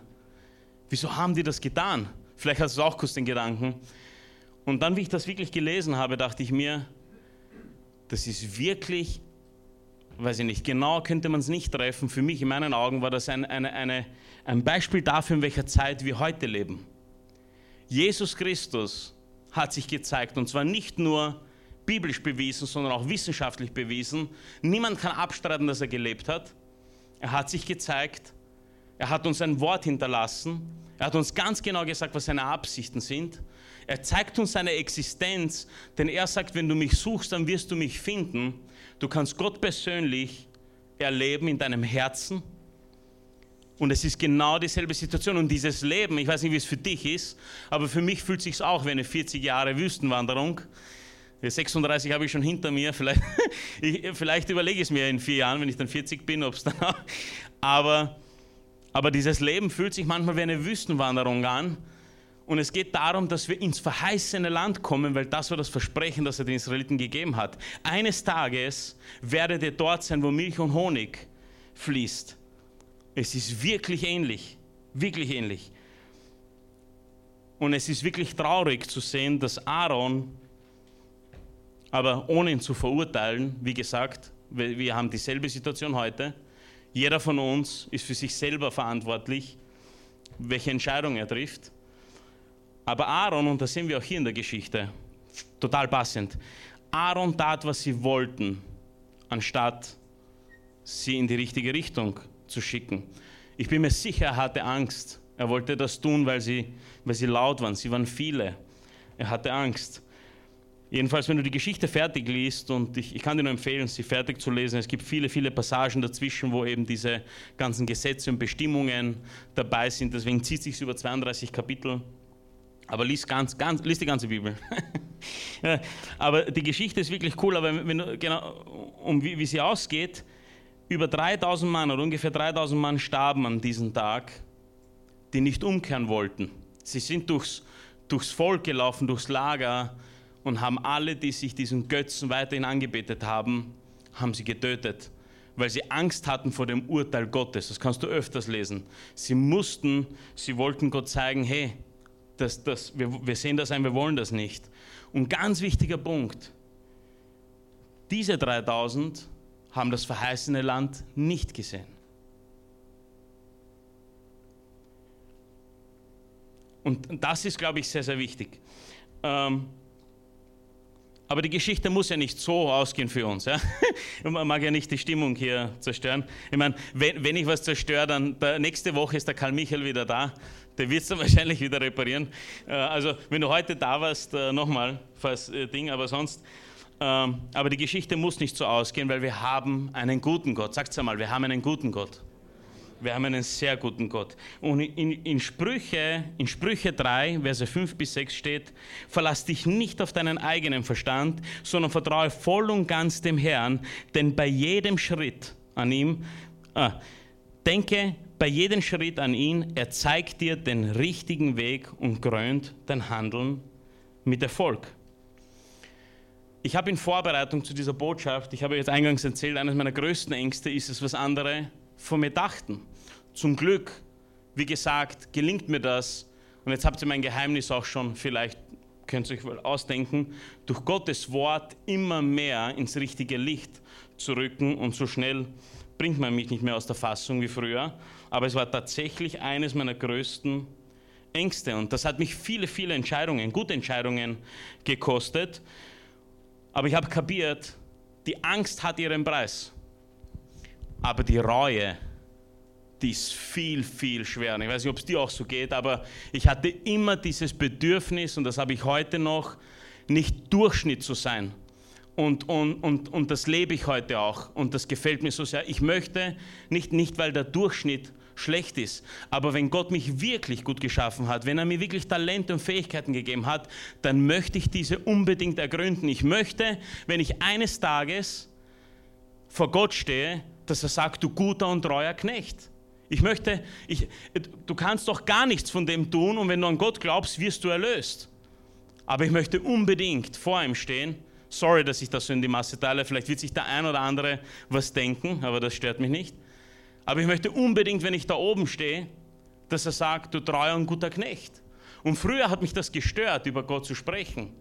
wieso haben die das getan? Vielleicht hast du auch kurz den Gedanken. Und dann, wie ich das wirklich gelesen habe, dachte ich mir, das ist wirklich, weiß ich nicht, genau könnte man es nicht treffen. Für mich, in meinen Augen, war das ein, eine, eine, ein Beispiel dafür, in welcher Zeit wir heute leben. Jesus Christus hat sich gezeigt und zwar nicht nur biblisch bewiesen, sondern auch wissenschaftlich bewiesen. Niemand kann abstreiten, dass er gelebt hat. Er hat sich gezeigt, er hat uns ein Wort hinterlassen, er hat uns ganz genau gesagt, was seine Absichten sind. Er zeigt uns seine Existenz, denn er sagt, wenn du mich suchst, dann wirst du mich finden. Du kannst Gott persönlich erleben in deinem Herzen und es ist genau dieselbe Situation. Und dieses Leben, ich weiß nicht, wie es für dich ist, aber für mich fühlt es sich auch wie eine 40 Jahre Wüstenwanderung. 36 habe ich schon hinter mir. Vielleicht, ich, vielleicht überlege ich es mir in vier Jahren, wenn ich dann 40 bin, ob es dann auch. Aber, aber dieses Leben fühlt sich manchmal wie eine Wüstenwanderung an. Und es geht darum, dass wir ins verheißene Land kommen, weil das war das Versprechen, das er den Israeliten gegeben hat. Eines Tages werdet ihr dort sein, wo Milch und Honig fließt. Es ist wirklich ähnlich, wirklich ähnlich. Und es ist wirklich traurig zu sehen, dass Aaron, aber ohne ihn zu verurteilen, wie gesagt, wir haben dieselbe Situation heute. Jeder von uns ist für sich selber verantwortlich, welche Entscheidung er trifft. Aber Aaron, und das sehen wir auch hier in der Geschichte, total passend, Aaron tat, was sie wollten, anstatt sie in die richtige Richtung zu schicken. Ich bin mir sicher, er hatte Angst. Er wollte das tun, weil sie, weil sie laut waren. Sie waren viele. Er hatte Angst. Jedenfalls, wenn du die Geschichte fertig liest, und ich, ich, kann dir nur empfehlen, sie fertig zu lesen, es gibt viele, viele Passagen dazwischen, wo eben diese ganzen Gesetze und Bestimmungen dabei sind. Deswegen zieht es sich über 32 Kapitel. Aber lies, ganz, ganz, lies die ganze Bibel. aber die Geschichte ist wirklich cool, aber wenn genau, um wie, wie sie ausgeht, über 3000 Mann oder ungefähr 3000 Mann starben an diesem Tag, die nicht umkehren wollten. Sie sind durchs, durchs Volk gelaufen, durchs Lager und haben alle, die sich diesen Götzen weiterhin angebetet haben, haben sie getötet, weil sie Angst hatten vor dem Urteil Gottes. Das kannst du öfters lesen. Sie mussten, sie wollten Gott zeigen, hey, das, das, wir, wir sehen das ein, wir wollen das nicht. Und ganz wichtiger Punkt, diese 3000 haben das verheißene Land nicht gesehen. Und das ist, glaube ich, sehr, sehr wichtig. Ähm, aber die Geschichte muss ja nicht so ausgehen für uns. Ja? Man mag ja nicht die Stimmung hier zerstören. Ich meine, wenn, wenn ich was zerstöre, dann nächste Woche ist der Karl Michael wieder da. Der wird es dann wahrscheinlich wieder reparieren. Äh, also, wenn du heute da warst, äh, nochmal, falls äh, Ding, aber sonst. Ähm, aber die Geschichte muss nicht so ausgehen, weil wir haben einen guten Gott. Sagt es einmal, wir haben einen guten Gott. Wir haben einen sehr guten Gott. Und in, in, Sprüche, in Sprüche 3, Verse 5 bis 6 steht, verlass dich nicht auf deinen eigenen Verstand, sondern vertraue voll und ganz dem Herrn, denn bei jedem Schritt an ihm, ah, denke bei jedem Schritt an ihn, er zeigt dir den richtigen Weg und krönt dein Handeln mit Erfolg. Ich habe in Vorbereitung zu dieser Botschaft, ich habe jetzt eingangs erzählt, eines meiner größten Ängste ist es, was andere von mir dachten. Zum Glück, wie gesagt, gelingt mir das. Und jetzt habt ihr mein Geheimnis auch schon, vielleicht könnt ihr euch wohl ausdenken, durch Gottes Wort immer mehr ins richtige Licht zu rücken und so schnell bringt man mich nicht mehr aus der Fassung wie früher. Aber es war tatsächlich eines meiner größten Ängste und das hat mich viele, viele Entscheidungen, gute Entscheidungen gekostet. Aber ich habe kapiert, die Angst hat ihren Preis, aber die Reue die ist viel, viel schwerer. Ich weiß nicht, ob es dir auch so geht, aber ich hatte immer dieses Bedürfnis, und das habe ich heute noch, nicht Durchschnitt zu sein. Und, und, und, und das lebe ich heute auch. Und das gefällt mir so sehr. Ich möchte nicht, nicht, weil der Durchschnitt schlecht ist, aber wenn Gott mich wirklich gut geschaffen hat, wenn er mir wirklich Talente und Fähigkeiten gegeben hat, dann möchte ich diese unbedingt ergründen. Ich möchte, wenn ich eines Tages vor Gott stehe, dass er sagt, du guter und treuer Knecht. Ich möchte, ich, du kannst doch gar nichts von dem tun und wenn du an Gott glaubst, wirst du erlöst. Aber ich möchte unbedingt vor ihm stehen. Sorry, dass ich das so in die Masse teile. Vielleicht wird sich der ein oder andere was denken, aber das stört mich nicht. Aber ich möchte unbedingt, wenn ich da oben stehe, dass er sagt, du treuer und guter Knecht. Und früher hat mich das gestört, über Gott zu sprechen.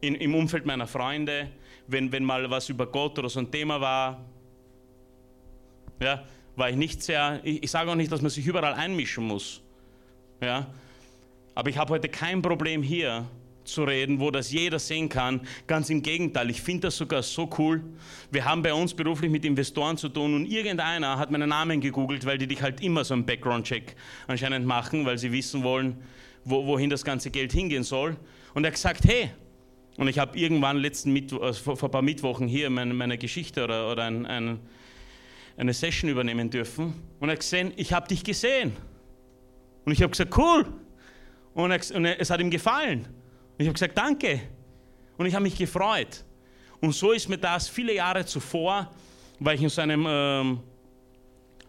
In, Im Umfeld meiner Freunde, wenn, wenn mal was über Gott oder so ein Thema war. Ja, war ich nicht sehr, ich, ich sage auch nicht, dass man sich überall einmischen muss. Ja? Aber ich habe heute kein Problem hier zu reden, wo das jeder sehen kann. Ganz im Gegenteil, ich finde das sogar so cool. Wir haben bei uns beruflich mit Investoren zu tun und irgendeiner hat meinen Namen gegoogelt, weil die dich halt immer so einen Background-Check anscheinend machen, weil sie wissen wollen, wo, wohin das ganze Geld hingehen soll. Und er hat gesagt, hey, und ich habe irgendwann letzten Mittwo also vor, vor, ein paar Mittwochen hier meine, meine Geschichte oder, oder ein, ein eine Session übernehmen dürfen und er hat gesehen, ich habe dich gesehen. Und ich habe gesagt, cool. Und, er, und es hat ihm gefallen. Und ich habe gesagt, danke. Und ich habe mich gefreut. Und so ist mir das viele Jahre zuvor, war ich in so einem ähm,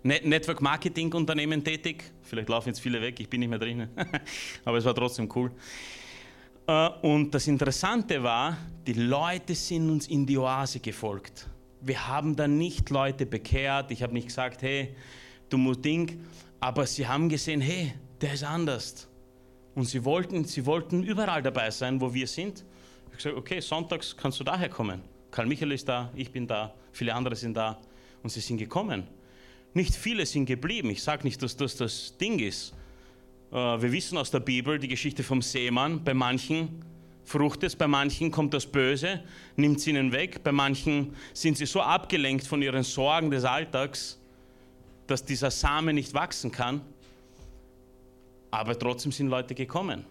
Network Marketing Unternehmen tätig. Vielleicht laufen jetzt viele weg, ich bin nicht mehr drin. Aber es war trotzdem cool. Äh, und das Interessante war, die Leute sind uns in die Oase gefolgt wir haben dann nicht Leute bekehrt. Ich habe nicht gesagt, hey, du musst Ding, aber sie haben gesehen, hey, der ist anders. Und sie wollten, sie wollten überall dabei sein, wo wir sind. Ich habe gesagt, okay, sonntags kannst du daher kommen. Karl Michael ist da, ich bin da, viele andere sind da. Und sie sind gekommen. Nicht viele sind geblieben. Ich sage nicht, dass das das Ding ist. Äh, wir wissen aus der Bibel die Geschichte vom Seemann. Bei manchen fruchtet, bei manchen kommt das Böse, nimmt es ihnen weg, bei manchen sind sie so abgelenkt von ihren Sorgen des Alltags, dass dieser Same nicht wachsen kann. Aber trotzdem sind Leute gekommen.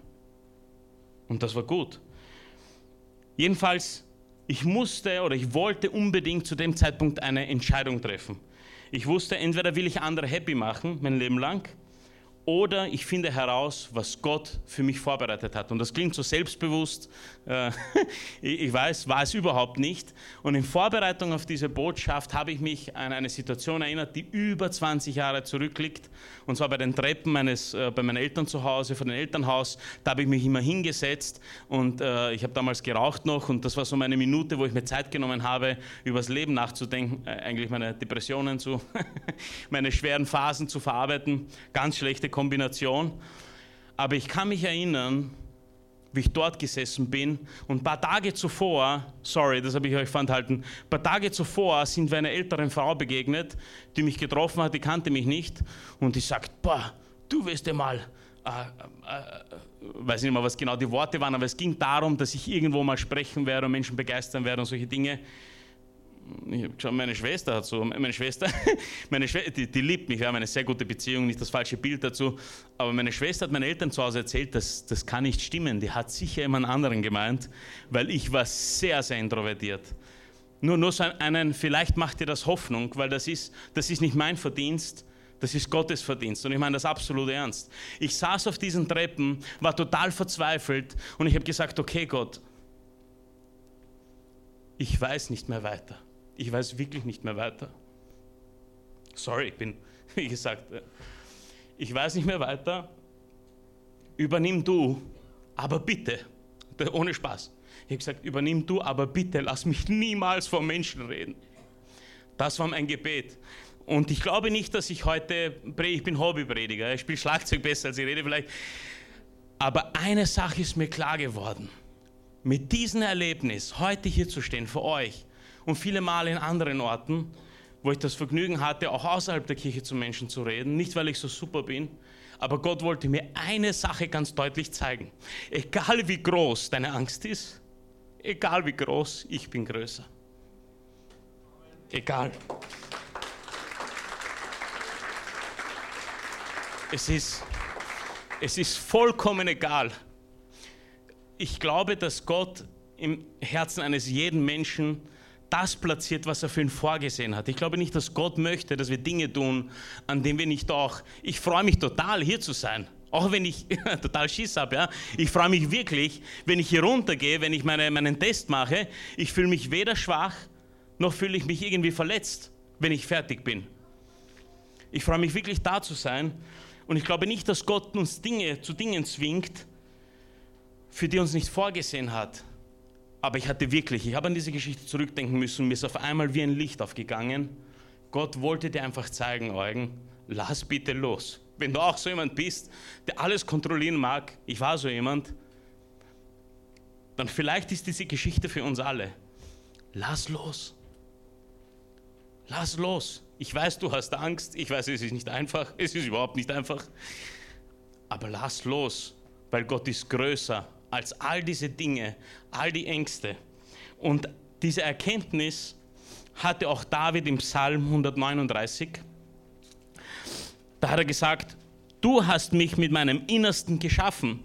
Und das war gut. Jedenfalls, ich musste oder ich wollte unbedingt zu dem Zeitpunkt eine Entscheidung treffen. Ich wusste, entweder will ich andere happy machen, mein Leben lang, oder ich finde heraus, was Gott für mich vorbereitet hat. Und das klingt so selbstbewusst, äh, ich weiß, war es überhaupt nicht. Und in Vorbereitung auf diese Botschaft habe ich mich an eine Situation erinnert, die über 20 Jahre zurückliegt. Und zwar bei den Treppen meines, äh, bei meinen Eltern zu Hause, vor dem Elternhaus. Da habe ich mich immer hingesetzt und äh, ich habe damals geraucht noch. Und das war so meine Minute, wo ich mir Zeit genommen habe, über das Leben nachzudenken, eigentlich meine Depressionen zu, meine schweren Phasen zu verarbeiten. Ganz schlechte Kombination. Aber ich kann mich erinnern, wie ich dort gesessen bin und ein paar Tage zuvor, sorry, das habe ich euch vorenthalten, ein paar Tage zuvor sind wir einer älteren Frau begegnet, die mich getroffen hat, die kannte mich nicht und die sagt, boah, du wirst ja mal, äh, äh, weiß nicht mehr, was genau die Worte waren, aber es ging darum, dass ich irgendwo mal sprechen werde und Menschen begeistern werde und solche Dinge ich habe geschaut, meine Schwester hat so, meine Schwester, meine Schwester die, die, liebt mich, wir haben eine sehr gute Beziehung, nicht das falsche Bild dazu, aber meine Schwester hat meinen Eltern zu Hause erzählt, dass das kann nicht stimmen, die hat sicher jemand anderen gemeint, weil ich war sehr, sehr introvertiert. Nur, nur so einen, vielleicht macht dir das Hoffnung, weil das ist, das ist nicht mein Verdienst, das ist Gottes Verdienst und ich meine das absolut ernst. Ich saß auf diesen Treppen, war total verzweifelt und ich habe gesagt, okay Gott, ich weiß nicht mehr weiter ich weiß wirklich nicht mehr weiter. Sorry, ich bin, wie gesagt, äh, ich weiß nicht mehr weiter. Übernimm du, aber bitte, ohne Spaß. Ich habe gesagt, übernimm du, aber bitte lass mich niemals vor Menschen reden. Das war mein Gebet. Und ich glaube nicht, dass ich heute, ich bin Hobbyprediger, ich spiele Schlagzeug besser als ich rede vielleicht. Aber eine Sache ist mir klar geworden. Mit diesem Erlebnis, heute hier zu stehen vor euch, und viele Male in anderen Orten, wo ich das Vergnügen hatte, auch außerhalb der Kirche zu Menschen zu reden. Nicht, weil ich so super bin, aber Gott wollte mir eine Sache ganz deutlich zeigen. Egal wie groß deine Angst ist, egal wie groß, ich bin größer. Egal. Es ist, es ist vollkommen egal. Ich glaube, dass Gott im Herzen eines jeden Menschen das platziert, was er für ihn vorgesehen hat. Ich glaube nicht, dass Gott möchte, dass wir Dinge tun, an denen wir nicht auch. Ich freue mich total, hier zu sein. Auch wenn ich total Schiss habe, ja. Ich freue mich wirklich, wenn ich hier runtergehe, wenn ich meine, meinen Test mache. Ich fühle mich weder schwach, noch fühle ich mich irgendwie verletzt, wenn ich fertig bin. Ich freue mich wirklich da zu sein. Und ich glaube nicht, dass Gott uns Dinge zu Dingen zwingt, für die uns nicht vorgesehen hat. Aber ich hatte wirklich, ich habe an diese Geschichte zurückdenken müssen, mir ist auf einmal wie ein Licht aufgegangen. Gott wollte dir einfach zeigen, Eugen, lass bitte los. Wenn du auch so jemand bist, der alles kontrollieren mag, ich war so jemand, dann vielleicht ist diese Geschichte für uns alle. Lass los. Lass los. Ich weiß, du hast Angst. Ich weiß, es ist nicht einfach. Es ist überhaupt nicht einfach. Aber lass los, weil Gott ist größer als all diese Dinge, all die Ängste. Und diese Erkenntnis hatte auch David im Psalm 139. Da hat er gesagt, du hast mich mit meinem Innersten geschaffen.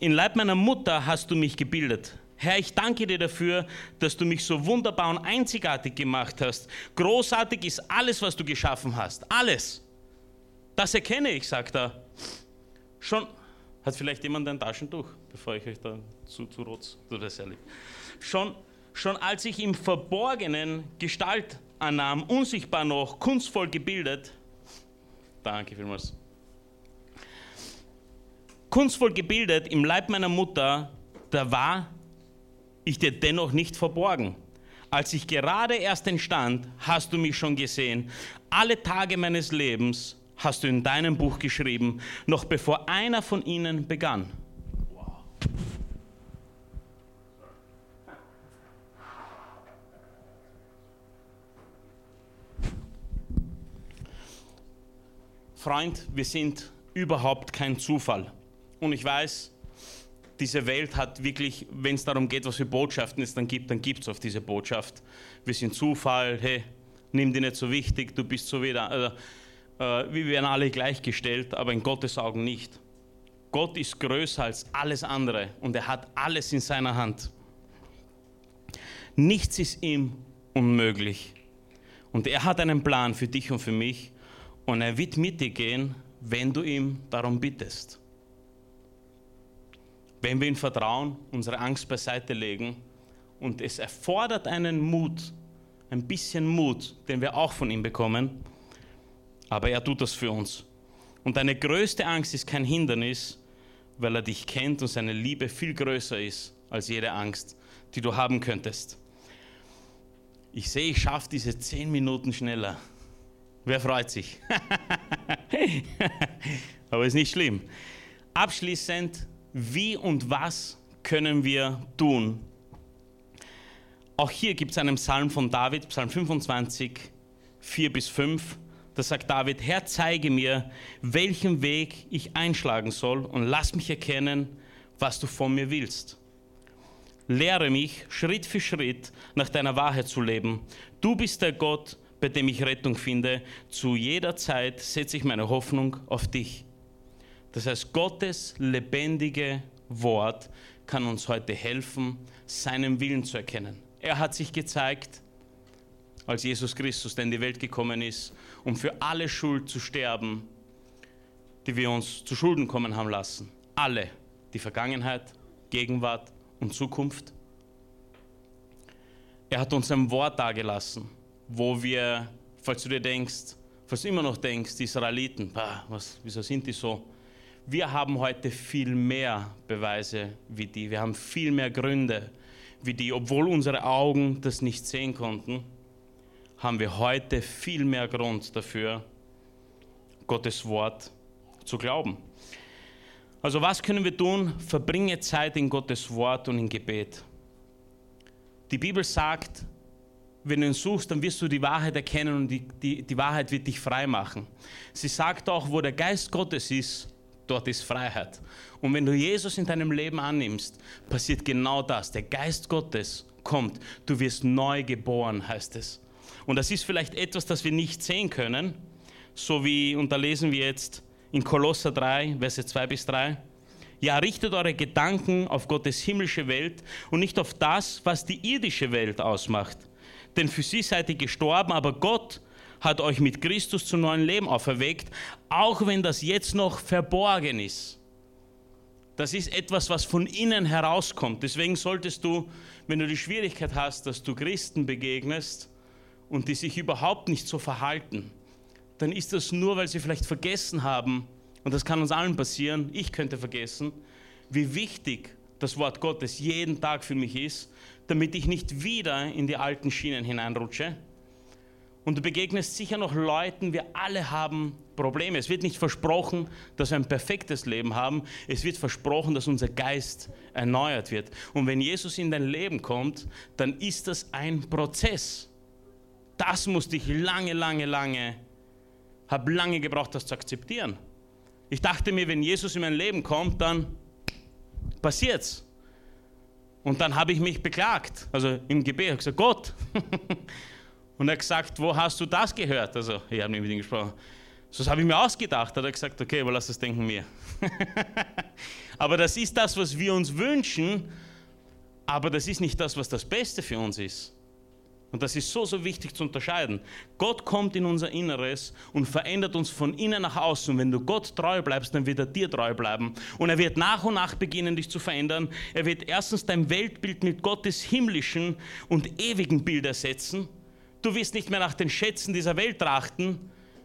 In Leib meiner Mutter hast du mich gebildet. Herr, ich danke dir dafür, dass du mich so wunderbar und einzigartig gemacht hast. Großartig ist alles, was du geschaffen hast. Alles. Das erkenne ich, sagt er. Schon hat vielleicht jemand ein Taschentuch? bevor ich euch da zu, zu rot, das ist ehrlich. Schon, schon als ich im Verborgenen Gestalt annahm, unsichtbar noch, kunstvoll gebildet, danke vielmals, kunstvoll gebildet im Leib meiner Mutter, da war ich dir dennoch nicht verborgen. Als ich gerade erst entstand, hast du mich schon gesehen. Alle Tage meines Lebens hast du in deinem Buch geschrieben, noch bevor einer von ihnen begann. Freund, wir sind überhaupt kein Zufall. Und ich weiß, diese Welt hat wirklich, wenn es darum geht, was für Botschaften es dann gibt, dann gibt es auf diese Botschaft. Wir sind Zufall, hey, nimm die nicht so wichtig, du bist so wieder. Also, wir werden alle gleichgestellt, aber in Gottes Augen nicht. Gott ist größer als alles andere und er hat alles in seiner Hand. Nichts ist ihm unmöglich. Und er hat einen Plan für dich und für mich und er wird mit dir gehen, wenn du ihm darum bittest. Wenn wir ihm vertrauen, unsere Angst beiseite legen und es erfordert einen Mut, ein bisschen Mut, den wir auch von ihm bekommen, aber er tut das für uns. Und deine größte Angst ist kein Hindernis, weil er dich kennt und seine Liebe viel größer ist als jede Angst, die du haben könntest. Ich sehe, ich schaffe diese zehn Minuten schneller. Wer freut sich? Aber ist nicht schlimm. Abschließend, wie und was können wir tun? Auch hier gibt es einen Psalm von David, Psalm 25, 4 bis 5. Da sagt David, Herr, zeige mir, welchen Weg ich einschlagen soll und lass mich erkennen, was du von mir willst. Lehre mich, Schritt für Schritt nach deiner Wahrheit zu leben. Du bist der Gott, bei dem ich Rettung finde. Zu jeder Zeit setze ich meine Hoffnung auf dich. Das heißt, Gottes lebendige Wort kann uns heute helfen, seinen Willen zu erkennen. Er hat sich gezeigt, als Jesus Christus, in die Welt gekommen ist, um für alle Schuld zu sterben, die wir uns zu Schulden kommen haben lassen. Alle, die Vergangenheit, Gegenwart und Zukunft. Er hat uns ein Wort dargelassen, wo wir, falls du dir denkst, falls du immer noch denkst, die Israeliten, bah, was, wieso sind die so? Wir haben heute viel mehr Beweise wie die. Wir haben viel mehr Gründe wie die, obwohl unsere Augen das nicht sehen konnten haben wir heute viel mehr Grund dafür, Gottes Wort zu glauben. Also was können wir tun? Verbringe Zeit in Gottes Wort und in Gebet. Die Bibel sagt, wenn du ihn suchst, dann wirst du die Wahrheit erkennen und die, die, die Wahrheit wird dich frei machen. Sie sagt auch, wo der Geist Gottes ist, dort ist Freiheit. Und wenn du Jesus in deinem Leben annimmst, passiert genau das. Der Geist Gottes kommt. Du wirst neu geboren, heißt es. Und das ist vielleicht etwas, das wir nicht sehen können, so wie, und da lesen wir jetzt in Kolosser 3, Verse 2 bis 3. Ja, richtet eure Gedanken auf Gottes himmlische Welt und nicht auf das, was die irdische Welt ausmacht. Denn für sie seid ihr gestorben, aber Gott hat euch mit Christus zum neuen Leben auferweckt, auch wenn das jetzt noch verborgen ist. Das ist etwas, was von innen herauskommt. Deswegen solltest du, wenn du die Schwierigkeit hast, dass du Christen begegnest, und die sich überhaupt nicht so verhalten, dann ist das nur, weil sie vielleicht vergessen haben, und das kann uns allen passieren, ich könnte vergessen, wie wichtig das Wort Gottes jeden Tag für mich ist, damit ich nicht wieder in die alten Schienen hineinrutsche. Und du begegnest sicher noch Leuten, wir alle haben Probleme. Es wird nicht versprochen, dass wir ein perfektes Leben haben. Es wird versprochen, dass unser Geist erneuert wird. Und wenn Jesus in dein Leben kommt, dann ist das ein Prozess. Das musste ich lange, lange, lange, habe lange gebraucht, das zu akzeptieren. Ich dachte mir, wenn Jesus in mein Leben kommt, dann passiert's. Und dann habe ich mich beklagt, also im Gebet, ich gesagt, Gott. Und er hat gesagt, wo hast du das gehört? Also, ich habe nicht mit ihm gesprochen. So habe ich mir ausgedacht. Hat er gesagt, okay, aber lass das denken mir. aber das ist das, was wir uns wünschen, aber das ist nicht das, was das Beste für uns ist. Und das ist so, so wichtig zu unterscheiden. Gott kommt in unser Inneres und verändert uns von innen nach außen. Und wenn du Gott treu bleibst, dann wird er dir treu bleiben. Und er wird nach und nach beginnen, dich zu verändern. Er wird erstens dein Weltbild mit Gottes himmlischen und ewigen Bild ersetzen. Du wirst nicht mehr nach den Schätzen dieser Welt trachten,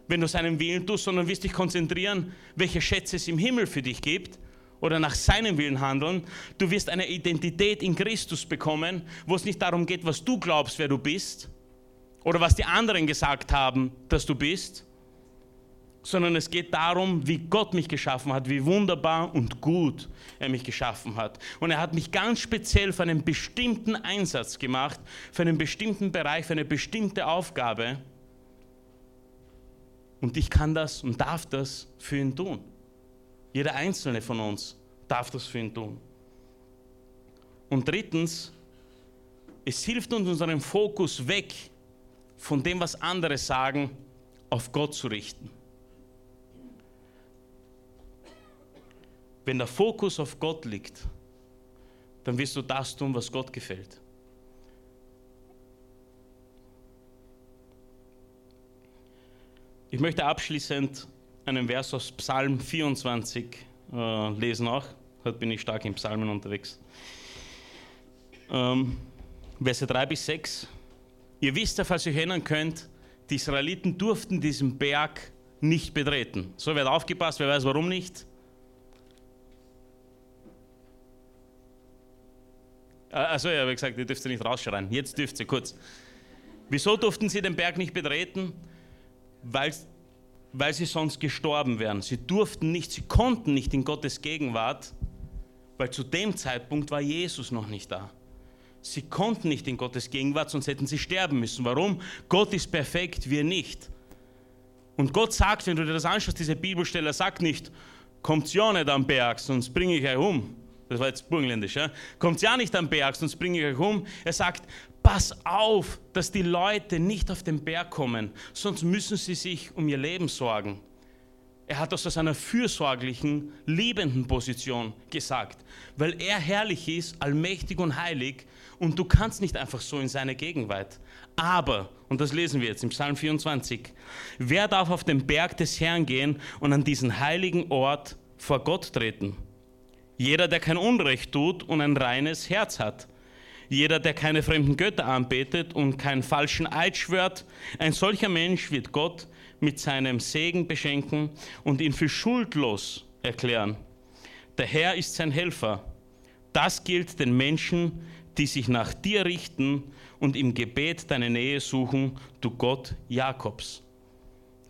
wenn du seinen Willen tust, sondern wirst dich konzentrieren, welche Schätze es im Himmel für dich gibt oder nach seinem Willen handeln. Du wirst eine Identität in Christus bekommen, wo es nicht darum geht, was du glaubst, wer du bist oder was die anderen gesagt haben, dass du bist, sondern es geht darum, wie Gott mich geschaffen hat, wie wunderbar und gut er mich geschaffen hat. Und er hat mich ganz speziell für einen bestimmten Einsatz gemacht, für einen bestimmten Bereich, für eine bestimmte Aufgabe. Und ich kann das und darf das für ihn tun. Jeder einzelne von uns darf das für ihn tun. Und drittens, es hilft uns, unseren Fokus weg von dem, was andere sagen, auf Gott zu richten. Wenn der Fokus auf Gott liegt, dann wirst du das tun, was Gott gefällt. Ich möchte abschließend einen Vers aus Psalm 24 äh, lesen auch. Heute bin ich stark in Psalmen unterwegs. Ähm, Verse 3 bis 6. Ihr wisst ja, falls ihr euch erinnern könnt, die Israeliten durften diesen Berg nicht betreten. So wird aufgepasst, wer weiß warum nicht. Also, ich habe gesagt, ihr dürft sie nicht rausschreien. Jetzt dürft ihr kurz. Wieso durften sie den Berg nicht betreten? Weil, weil sie sonst gestorben wären. Sie durften nicht, sie konnten nicht in Gottes Gegenwart, weil zu dem Zeitpunkt war Jesus noch nicht da. Sie konnten nicht in Gottes Gegenwart, sonst hätten sie sterben müssen. Warum? Gott ist perfekt, wir nicht. Und Gott sagt, wenn du dir das anschaust, diese Bibelstelle, er sagt nicht, kommt ja nicht am Berg, sonst bringe ich euch um. Das war jetzt burgenländisch. Ja? Kommt ja nicht am Berg, sonst bringe ich euch um. Er sagt, pass auf, dass die Leute nicht auf den Berg kommen, sonst müssen sie sich um ihr Leben sorgen. Er hat das aus einer fürsorglichen, liebenden Position gesagt, weil er herrlich ist, allmächtig und heilig und du kannst nicht einfach so in seine Gegenwart. Aber, und das lesen wir jetzt im Psalm 24, wer darf auf den Berg des Herrn gehen und an diesen heiligen Ort vor Gott treten? Jeder, der kein Unrecht tut und ein reines Herz hat. Jeder, der keine fremden Götter anbetet und keinen falschen Eid schwört, ein solcher Mensch wird Gott mit seinem Segen beschenken und ihn für schuldlos erklären. Der Herr ist sein Helfer. Das gilt den Menschen, die sich nach dir richten und im Gebet deine Nähe suchen, du Gott Jakobs.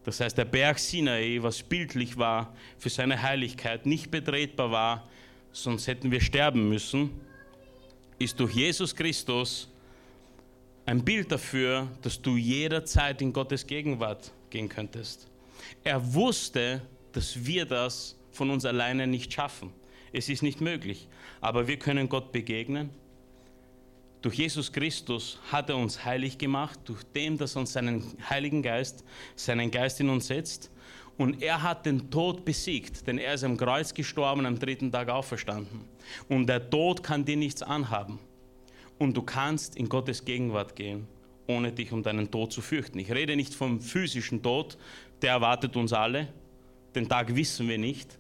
Das heißt, der Berg Sinai, was bildlich war für seine Heiligkeit, nicht betretbar war, sonst hätten wir sterben müssen, ist durch Jesus Christus ein Bild dafür, dass du jederzeit in Gottes Gegenwart gehen könntest. Er wusste, dass wir das von uns alleine nicht schaffen. Es ist nicht möglich. Aber wir können Gott begegnen durch Jesus Christus hat er uns heilig gemacht, durch dem, dass er uns seinen Heiligen Geist, seinen Geist in uns setzt. Und er hat den Tod besiegt, denn er ist am Kreuz gestorben, am dritten Tag auferstanden. Und der Tod kann dir nichts anhaben. Und du kannst in Gottes Gegenwart gehen, ohne dich um deinen Tod zu fürchten. Ich rede nicht vom physischen Tod, der erwartet uns alle. Den Tag wissen wir nicht.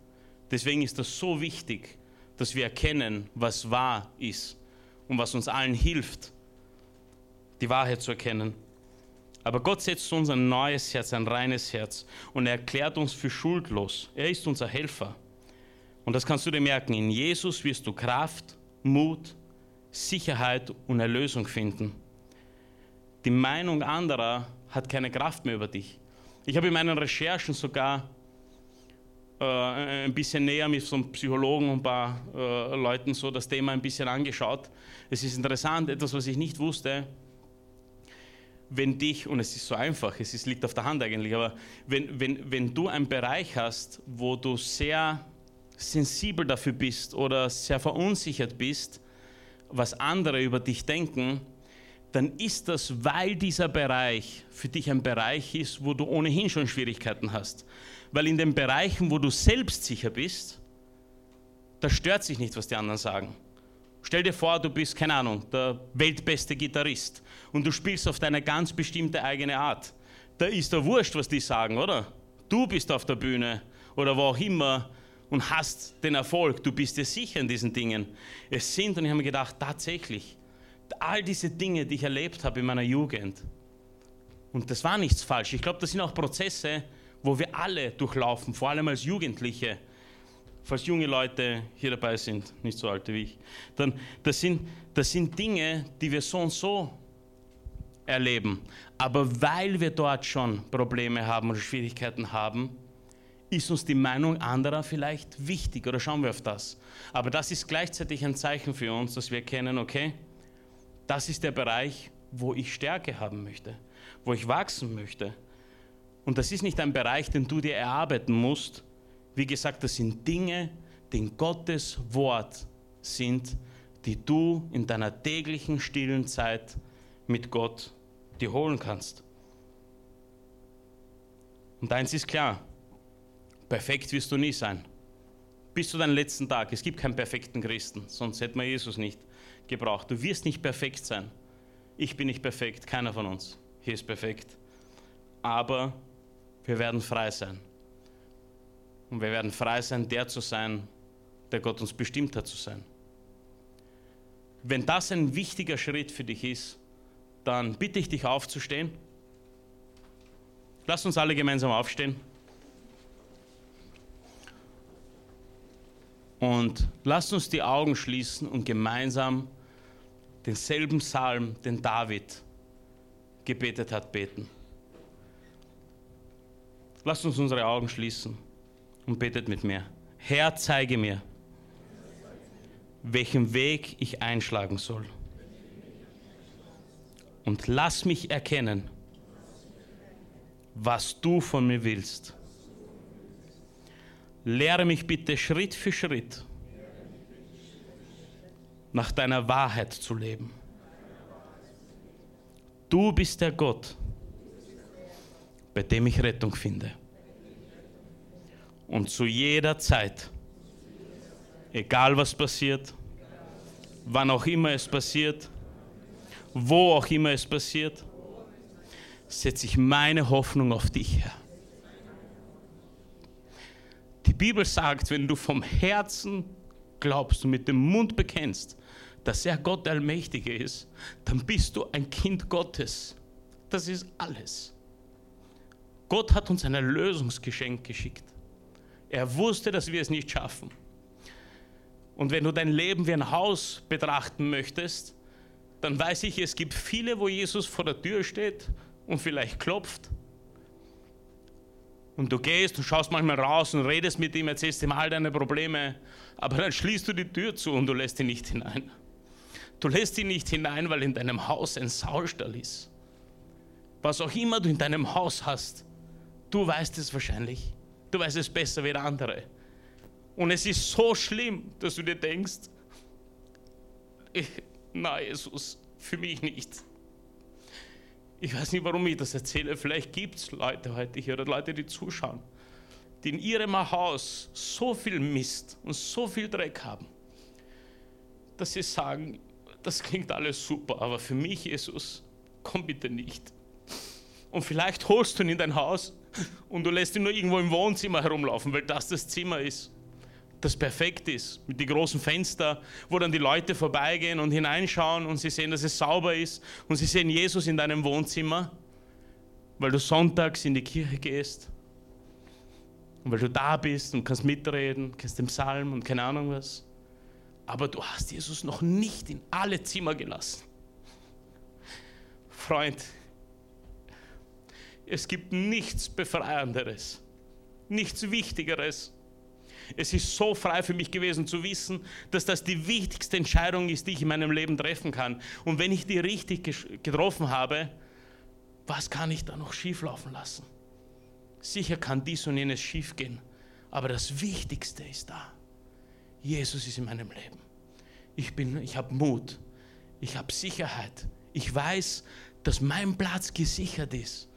Deswegen ist das so wichtig, dass wir erkennen, was wahr ist und was uns allen hilft, die Wahrheit zu erkennen. Aber Gott setzt uns ein neues Herz, ein reines Herz und er erklärt uns für schuldlos. Er ist unser Helfer. Und das kannst du dir merken. In Jesus wirst du Kraft, Mut, Sicherheit und Erlösung finden. Die Meinung anderer hat keine Kraft mehr über dich. Ich habe in meinen Recherchen sogar äh, ein bisschen näher mit so einem Psychologen und ein paar äh, Leuten so das Thema ein bisschen angeschaut. Es ist interessant, etwas, was ich nicht wusste, wenn dich, und es ist so einfach, es ist, liegt auf der Hand eigentlich, aber wenn, wenn, wenn du einen Bereich hast, wo du sehr sensibel dafür bist oder sehr verunsichert bist, was andere über dich denken, dann ist das, weil dieser Bereich für dich ein Bereich ist, wo du ohnehin schon Schwierigkeiten hast. Weil in den Bereichen, wo du selbstsicher bist, da stört sich nicht, was die anderen sagen. Stell dir vor, du bist, keine Ahnung, der weltbeste Gitarrist und du spielst auf deine ganz bestimmte eigene Art. Da ist der wurscht, was die sagen, oder? Du bist auf der Bühne oder wo auch immer und hast den Erfolg. Du bist dir sicher in diesen Dingen. Es sind, und ich habe mir gedacht, tatsächlich, all diese Dinge, die ich erlebt habe in meiner Jugend, und das war nichts falsch. Ich glaube, das sind auch Prozesse, wo wir alle durchlaufen, vor allem als Jugendliche, falls junge Leute hier dabei sind, nicht so alte wie ich, dann das sind, das sind Dinge, die wir so und so erleben. Aber weil wir dort schon Probleme haben oder Schwierigkeiten haben, ist uns die Meinung anderer vielleicht wichtig oder schauen wir auf das. Aber das ist gleichzeitig ein Zeichen für uns, dass wir erkennen, okay, das ist der Bereich, wo ich Stärke haben möchte, wo ich wachsen möchte. Und das ist nicht ein Bereich, den du dir erarbeiten musst. Wie gesagt, das sind Dinge, die in Gottes Wort sind, die du in deiner täglichen stillen Zeit mit Gott dir holen kannst. Und eins ist klar, perfekt wirst du nie sein. Bis zu deinem letzten Tag. Es gibt keinen perfekten Christen, sonst hätte man Jesus nicht gebraucht. Du wirst nicht perfekt sein. Ich bin nicht perfekt, keiner von uns hier ist perfekt. Aber wir werden frei sein. Und wir werden frei sein, der zu sein, der Gott uns bestimmt hat zu sein. Wenn das ein wichtiger Schritt für dich ist, dann bitte ich dich aufzustehen. Lass uns alle gemeinsam aufstehen. Und lass uns die Augen schließen und gemeinsam denselben Psalm, den David gebetet hat, beten. Lasst uns unsere Augen schließen und betet mit mir. Herr, zeige mir, welchen Weg ich einschlagen soll. Und lass mich erkennen, was du von mir willst. Lehre mich bitte Schritt für Schritt nach deiner Wahrheit zu leben. Du bist der Gott, bei dem ich Rettung finde. Und zu jeder Zeit, egal was passiert, wann auch immer es passiert, wo auch immer es passiert, setze ich meine Hoffnung auf dich, Herr. Die Bibel sagt, wenn du vom Herzen glaubst und mit dem Mund bekennst, dass er Gott der Allmächtige ist, dann bist du ein Kind Gottes. Das ist alles. Gott hat uns ein Erlösungsgeschenk geschickt. Er wusste, dass wir es nicht schaffen. Und wenn du dein Leben wie ein Haus betrachten möchtest, dann weiß ich, es gibt viele, wo Jesus vor der Tür steht und vielleicht klopft. Und du gehst, du schaust manchmal raus und redest mit ihm, erzählst ihm all deine Probleme, aber dann schließt du die Tür zu und du lässt ihn nicht hinein. Du lässt ihn nicht hinein, weil in deinem Haus ein Saustall ist. Was auch immer du in deinem Haus hast, du weißt es wahrscheinlich. Du weißt es besser wie der andere. Und es ist so schlimm, dass du dir denkst, ich, na Jesus, für mich nicht. Ich weiß nicht, warum ich das erzähle. Vielleicht gibt es Leute heute hier oder Leute, die zuschauen, die in ihrem Haus so viel Mist und so viel Dreck haben, dass sie sagen, das klingt alles super, aber für mich, Jesus, komm bitte nicht. Und vielleicht holst du ihn in dein Haus und du lässt ihn nur irgendwo im Wohnzimmer herumlaufen, weil das das Zimmer ist, das perfekt ist, mit den großen Fenstern, wo dann die Leute vorbeigehen und hineinschauen und sie sehen, dass es sauber ist. Und sie sehen Jesus in deinem Wohnzimmer, weil du sonntags in die Kirche gehst. Und weil du da bist und kannst mitreden, kennst den Psalm und keine Ahnung was. Aber du hast Jesus noch nicht in alle Zimmer gelassen. Freund, es gibt nichts Befreienderes, nichts Wichtigeres. Es ist so frei für mich gewesen zu wissen, dass das die wichtigste Entscheidung ist, die ich in meinem Leben treffen kann. Und wenn ich die richtig getroffen habe, was kann ich da noch schieflaufen lassen? Sicher kann dies und jenes schiefgehen, aber das Wichtigste ist da. Jesus ist in meinem Leben. Ich, ich habe Mut. Ich habe Sicherheit. Ich weiß, dass mein Platz gesichert ist.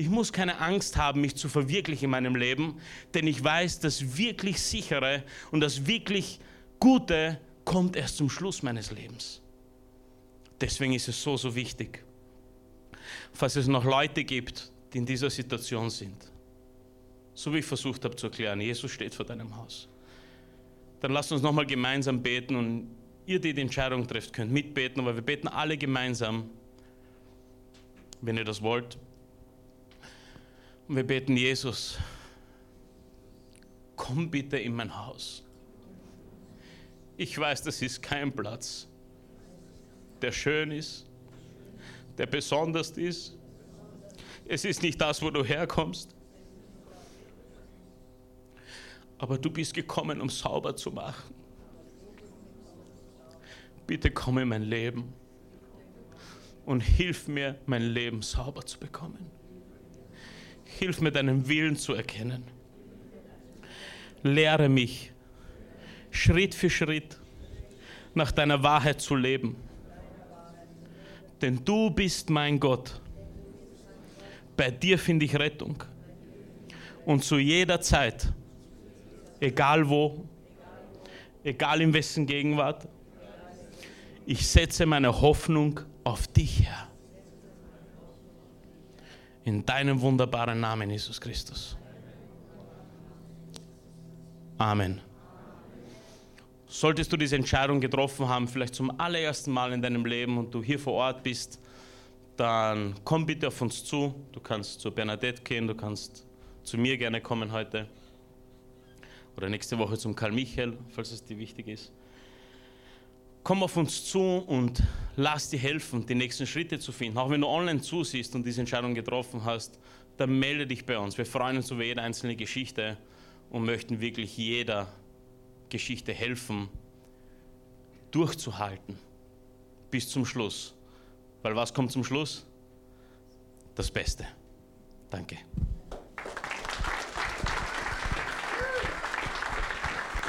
Ich muss keine Angst haben, mich zu verwirklichen in meinem Leben, denn ich weiß, das wirklich sichere und das wirklich Gute kommt erst zum Schluss meines Lebens. Deswegen ist es so, so wichtig. Falls es noch Leute gibt, die in dieser Situation sind, so wie ich versucht habe zu erklären, Jesus steht vor deinem Haus dann lasst uns nochmal gemeinsam beten und ihr, die die Entscheidung trifft, könnt mitbeten, aber wir beten alle gemeinsam, wenn ihr das wollt. Und wir beten, Jesus, komm bitte in mein Haus. Ich weiß, das ist kein Platz, der schön ist, der besonders ist. Es ist nicht das, wo du herkommst aber du bist gekommen, um sauber zu machen. Bitte komm in mein Leben und hilf mir, mein Leben sauber zu bekommen. Hilf mir, deinen Willen zu erkennen. Lehre mich Schritt für Schritt nach deiner Wahrheit zu leben. Denn du bist mein Gott. Bei dir finde ich Rettung. Und zu jeder Zeit, egal wo, egal in wessen Gegenwart, ich setze meine Hoffnung auf dich, Herr. In deinem wunderbaren Namen, Jesus Christus. Amen. Solltest du diese Entscheidung getroffen haben, vielleicht zum allerersten Mal in deinem Leben und du hier vor Ort bist, dann komm bitte auf uns zu. Du kannst zu Bernadette gehen, du kannst zu mir gerne kommen heute. Oder nächste Woche zum Karl Michael, falls es dir wichtig ist. Komm auf uns zu und lass dir helfen, die nächsten Schritte zu finden. Auch wenn du online zusiehst und diese Entscheidung getroffen hast, dann melde dich bei uns. Wir freuen uns über jede einzelne Geschichte und möchten wirklich jeder Geschichte helfen, durchzuhalten bis zum Schluss. Weil was kommt zum Schluss? Das Beste. Danke.